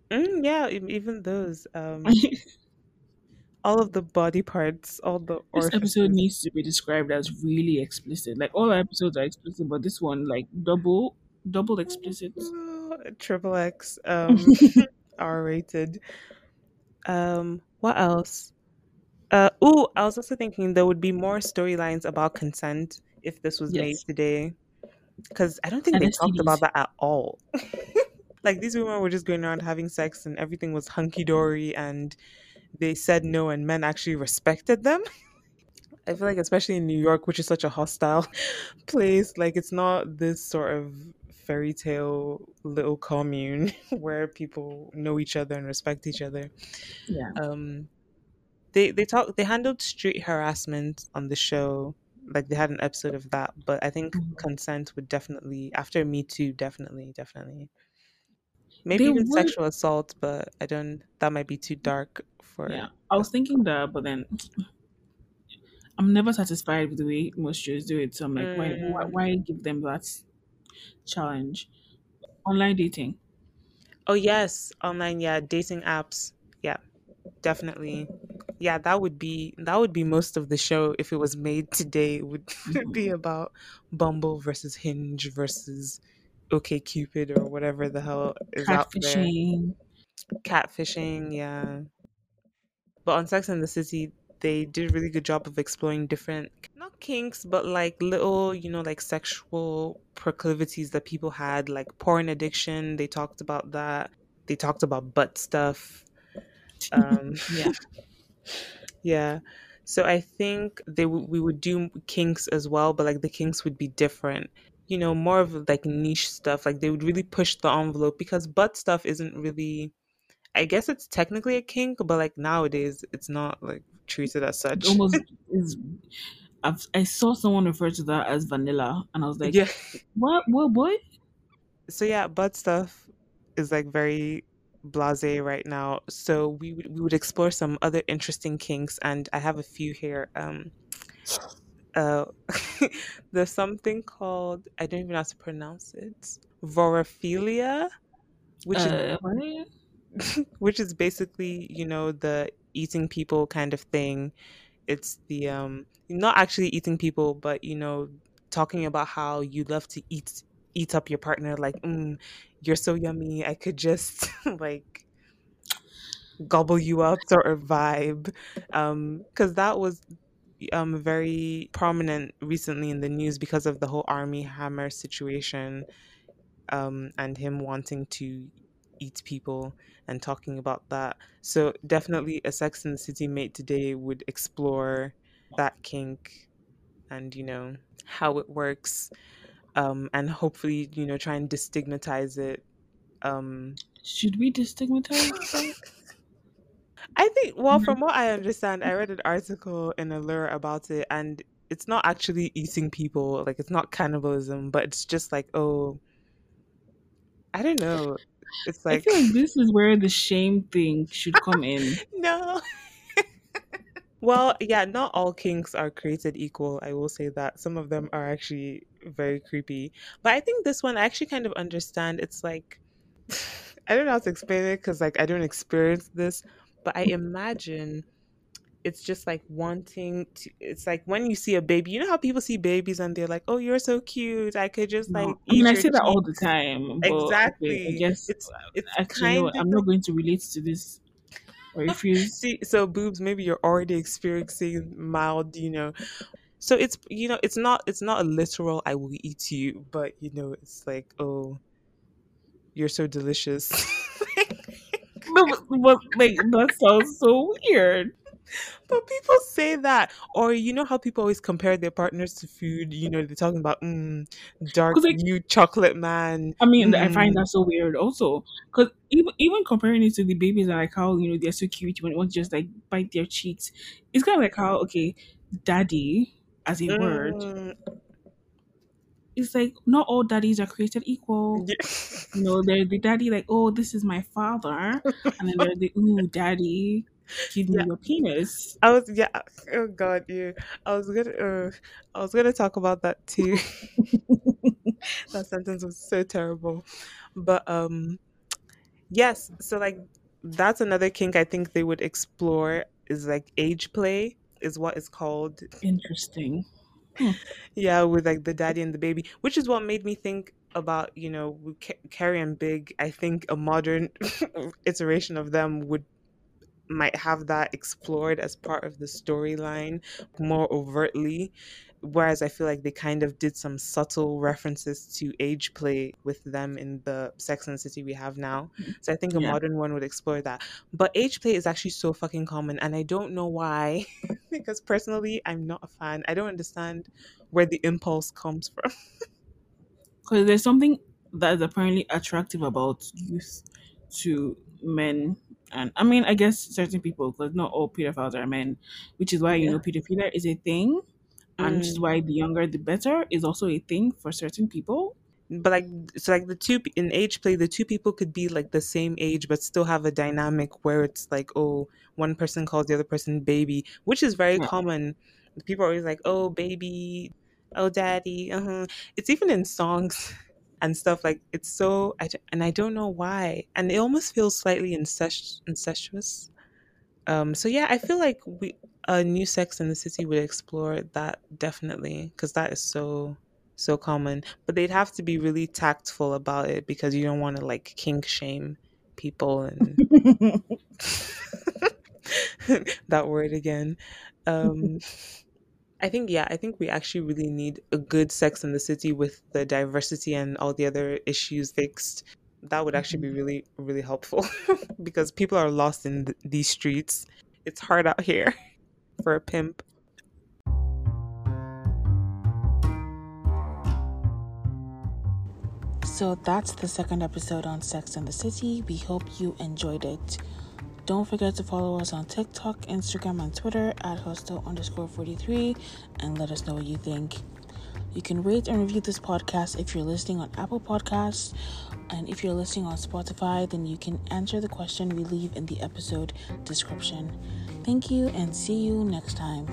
Mm, yeah, even those. Um, all of the body parts, all the. This episode needs to be described as really explicit. Like all episodes are explicit, but this one, like double, double explicit. Triple X, um, R rated. Um, what else? Uh, oh, I was also thinking there would be more storylines about consent if this was yes. made today, because I don't think and they talked about that at all. like these women were just going around having sex and everything was hunky dory, and they said no, and men actually respected them. I feel like, especially in New York, which is such a hostile place, like it's not this sort of fairy tale little commune where people know each other and respect each other. Yeah. Um, they they talk they handled street harassment on the show. Like they had an episode of that, but I think Mhm. consent would definitely after Me Too, definitely, definitely. Maybe They even would- sexual assault, but I don't. That might be too dark for. Yeah, I was thinking that, but then I'm never satisfied with the way most shows do it. So I'm like, why, why, Mm. why give them that challenge? Online dating. Oh yes, online. Yeah, dating apps. Yeah, definitely. Yeah, that would be that would be most of the show if it was made today. It would be about Bumble versus Hinge versus OK Cupid or whatever the hell is out there. Catfishing. Catfishing, yeah. But on Sex and the City, they did a really good job of exploring different not kinks, but like little, you know, like sexual proclivities that people had, like porn addiction. They talked about that. They talked about butt stuff. Um, Yeah. yeah. So I think they w- we would do kinks as well, but like the kinks would be different. You know, more of like niche stuff. Like they would really push the envelope because butt stuff isn't really. I guess it's technically a kink, but like nowadays it's not like treated as such. almost is. I've, I saw someone refer to that as vanilla, and I was like, yeah. what? What, boy? So yeah, butt stuff is like very blasé right now. So we would we would explore some other interesting kinks, and I have a few here. Um, uh, there's something called I don't even know how to pronounce it. Vorophilia, which is Uh, what? which is basically you know the eating people kind of thing it's the um not actually eating people but you know talking about how you love to eat eat up your partner like mm, you're so yummy i could just like gobble you up sort of vibe um because that was um very prominent recently in the news because of the whole Armie Hammer situation um and him wanting to eat people and talking about that. So definitely a sex in the city mate today would explore that kink and you know how it works um and hopefully you know try and destigmatize it um Should we destigmatize? I think, well, from what I understand, I read an article in Allure about it, and it's not actually eating people, like, it's not cannibalism, but it's just like, oh, I don't know. It's like. I feel like this is where the shame thing should come in. no. well, yeah, not all kinks are created equal. I will say that. Some of them are actually very creepy. But I think this one, I actually kind of understand. It's like, I don't know how to explain it because, like, I don't experience this, but I imagine it's just like wanting to it's like when you see a baby you know how people see babies and they're like oh you're so cute i could just like No. I mean, eat I your say that all the time. But okay, exactly I guess it's uh, it's actually, kind no, of I'm not going to relate to this. I refuse. see so boobs maybe you're already experiencing mild you know so it's you know it's not it's not a literal i will eat you but you know it's like oh you're so delicious but, but like that sounds so weird. But people say that, or you know how people always compare their partners to food. You know, they're talking about mm, dark like- new chocolate man. I mean, I find Mm. that so weird also. Because even, even comparing it to the babies and like how, you know, they're so cute when it want to just like bite their cheeks. It's kind of like how, okay, daddy as a word, Mm, it's like not all daddies are created equal. yeah. You know, there's the daddy like, oh, this is my father. And then there's the, ooh, daddy, give me Yeah. your penis. I was yeah. Oh God, you. I was gonna. Uh, I was gonna talk about that too. that sentence was so terrible, but um, yes. So like, that's another kink I think they would explore is like age play is what is called Interesting. Hmm. Yeah, with like the daddy and the baby, which is what made me think about, you know, Carrie and Big. I think a modern iteration of them would might have that explored as part of the storyline more overtly. Whereas I feel like they kind of did some subtle references to age play with them in the Sex and the City we have now. Mm-hmm. So I think a Yeah. modern one would explore that. But age play is actually so fucking common, and I don't know why. because personally, I'm not a fan. I don't understand where the impulse comes from. Because there's something that is apparently attractive about youth to men. And I mean, I guess certain people, because not all pedophiles are men, which is why you Yeah. know pedophilia is a thing, and which is Mm. why the younger the better is also a thing for certain people. But like, so like the two in age play, the two people could be like the same age, but still have a dynamic where it's like, oh, one person calls the other person baby, which is very Yeah. common. People are always like, oh, baby, oh, daddy. Uh-huh. It's even in songs and stuff. Like it's so, I, and I don't know why, and it almost feels slightly incest- incestuous. Um, so yeah, I feel like we a new Sex in the City would explore that definitely because that is so so common. But they'd have to be really tactful about it because you don't want to like kink shame people and that word again. Um, I think yeah, I think we actually really need a good Sex in the City with the diversity and all the other issues fixed. That would actually be Mhm. really really helpful because people are lost in th- these streets. It's hard out here for a pimp. So that's the second episode on Sex and the City. We hope you enjoyed it. Don't forget to follow us on TikTok, Instagram, and Twitter at hostel underscore 43 and let us know what you think. You can rate and review this podcast if you're listening on Apple Podcasts. And if you're listening on Spotify, then you can answer the question we leave in the episode description. Thank you and see you next time.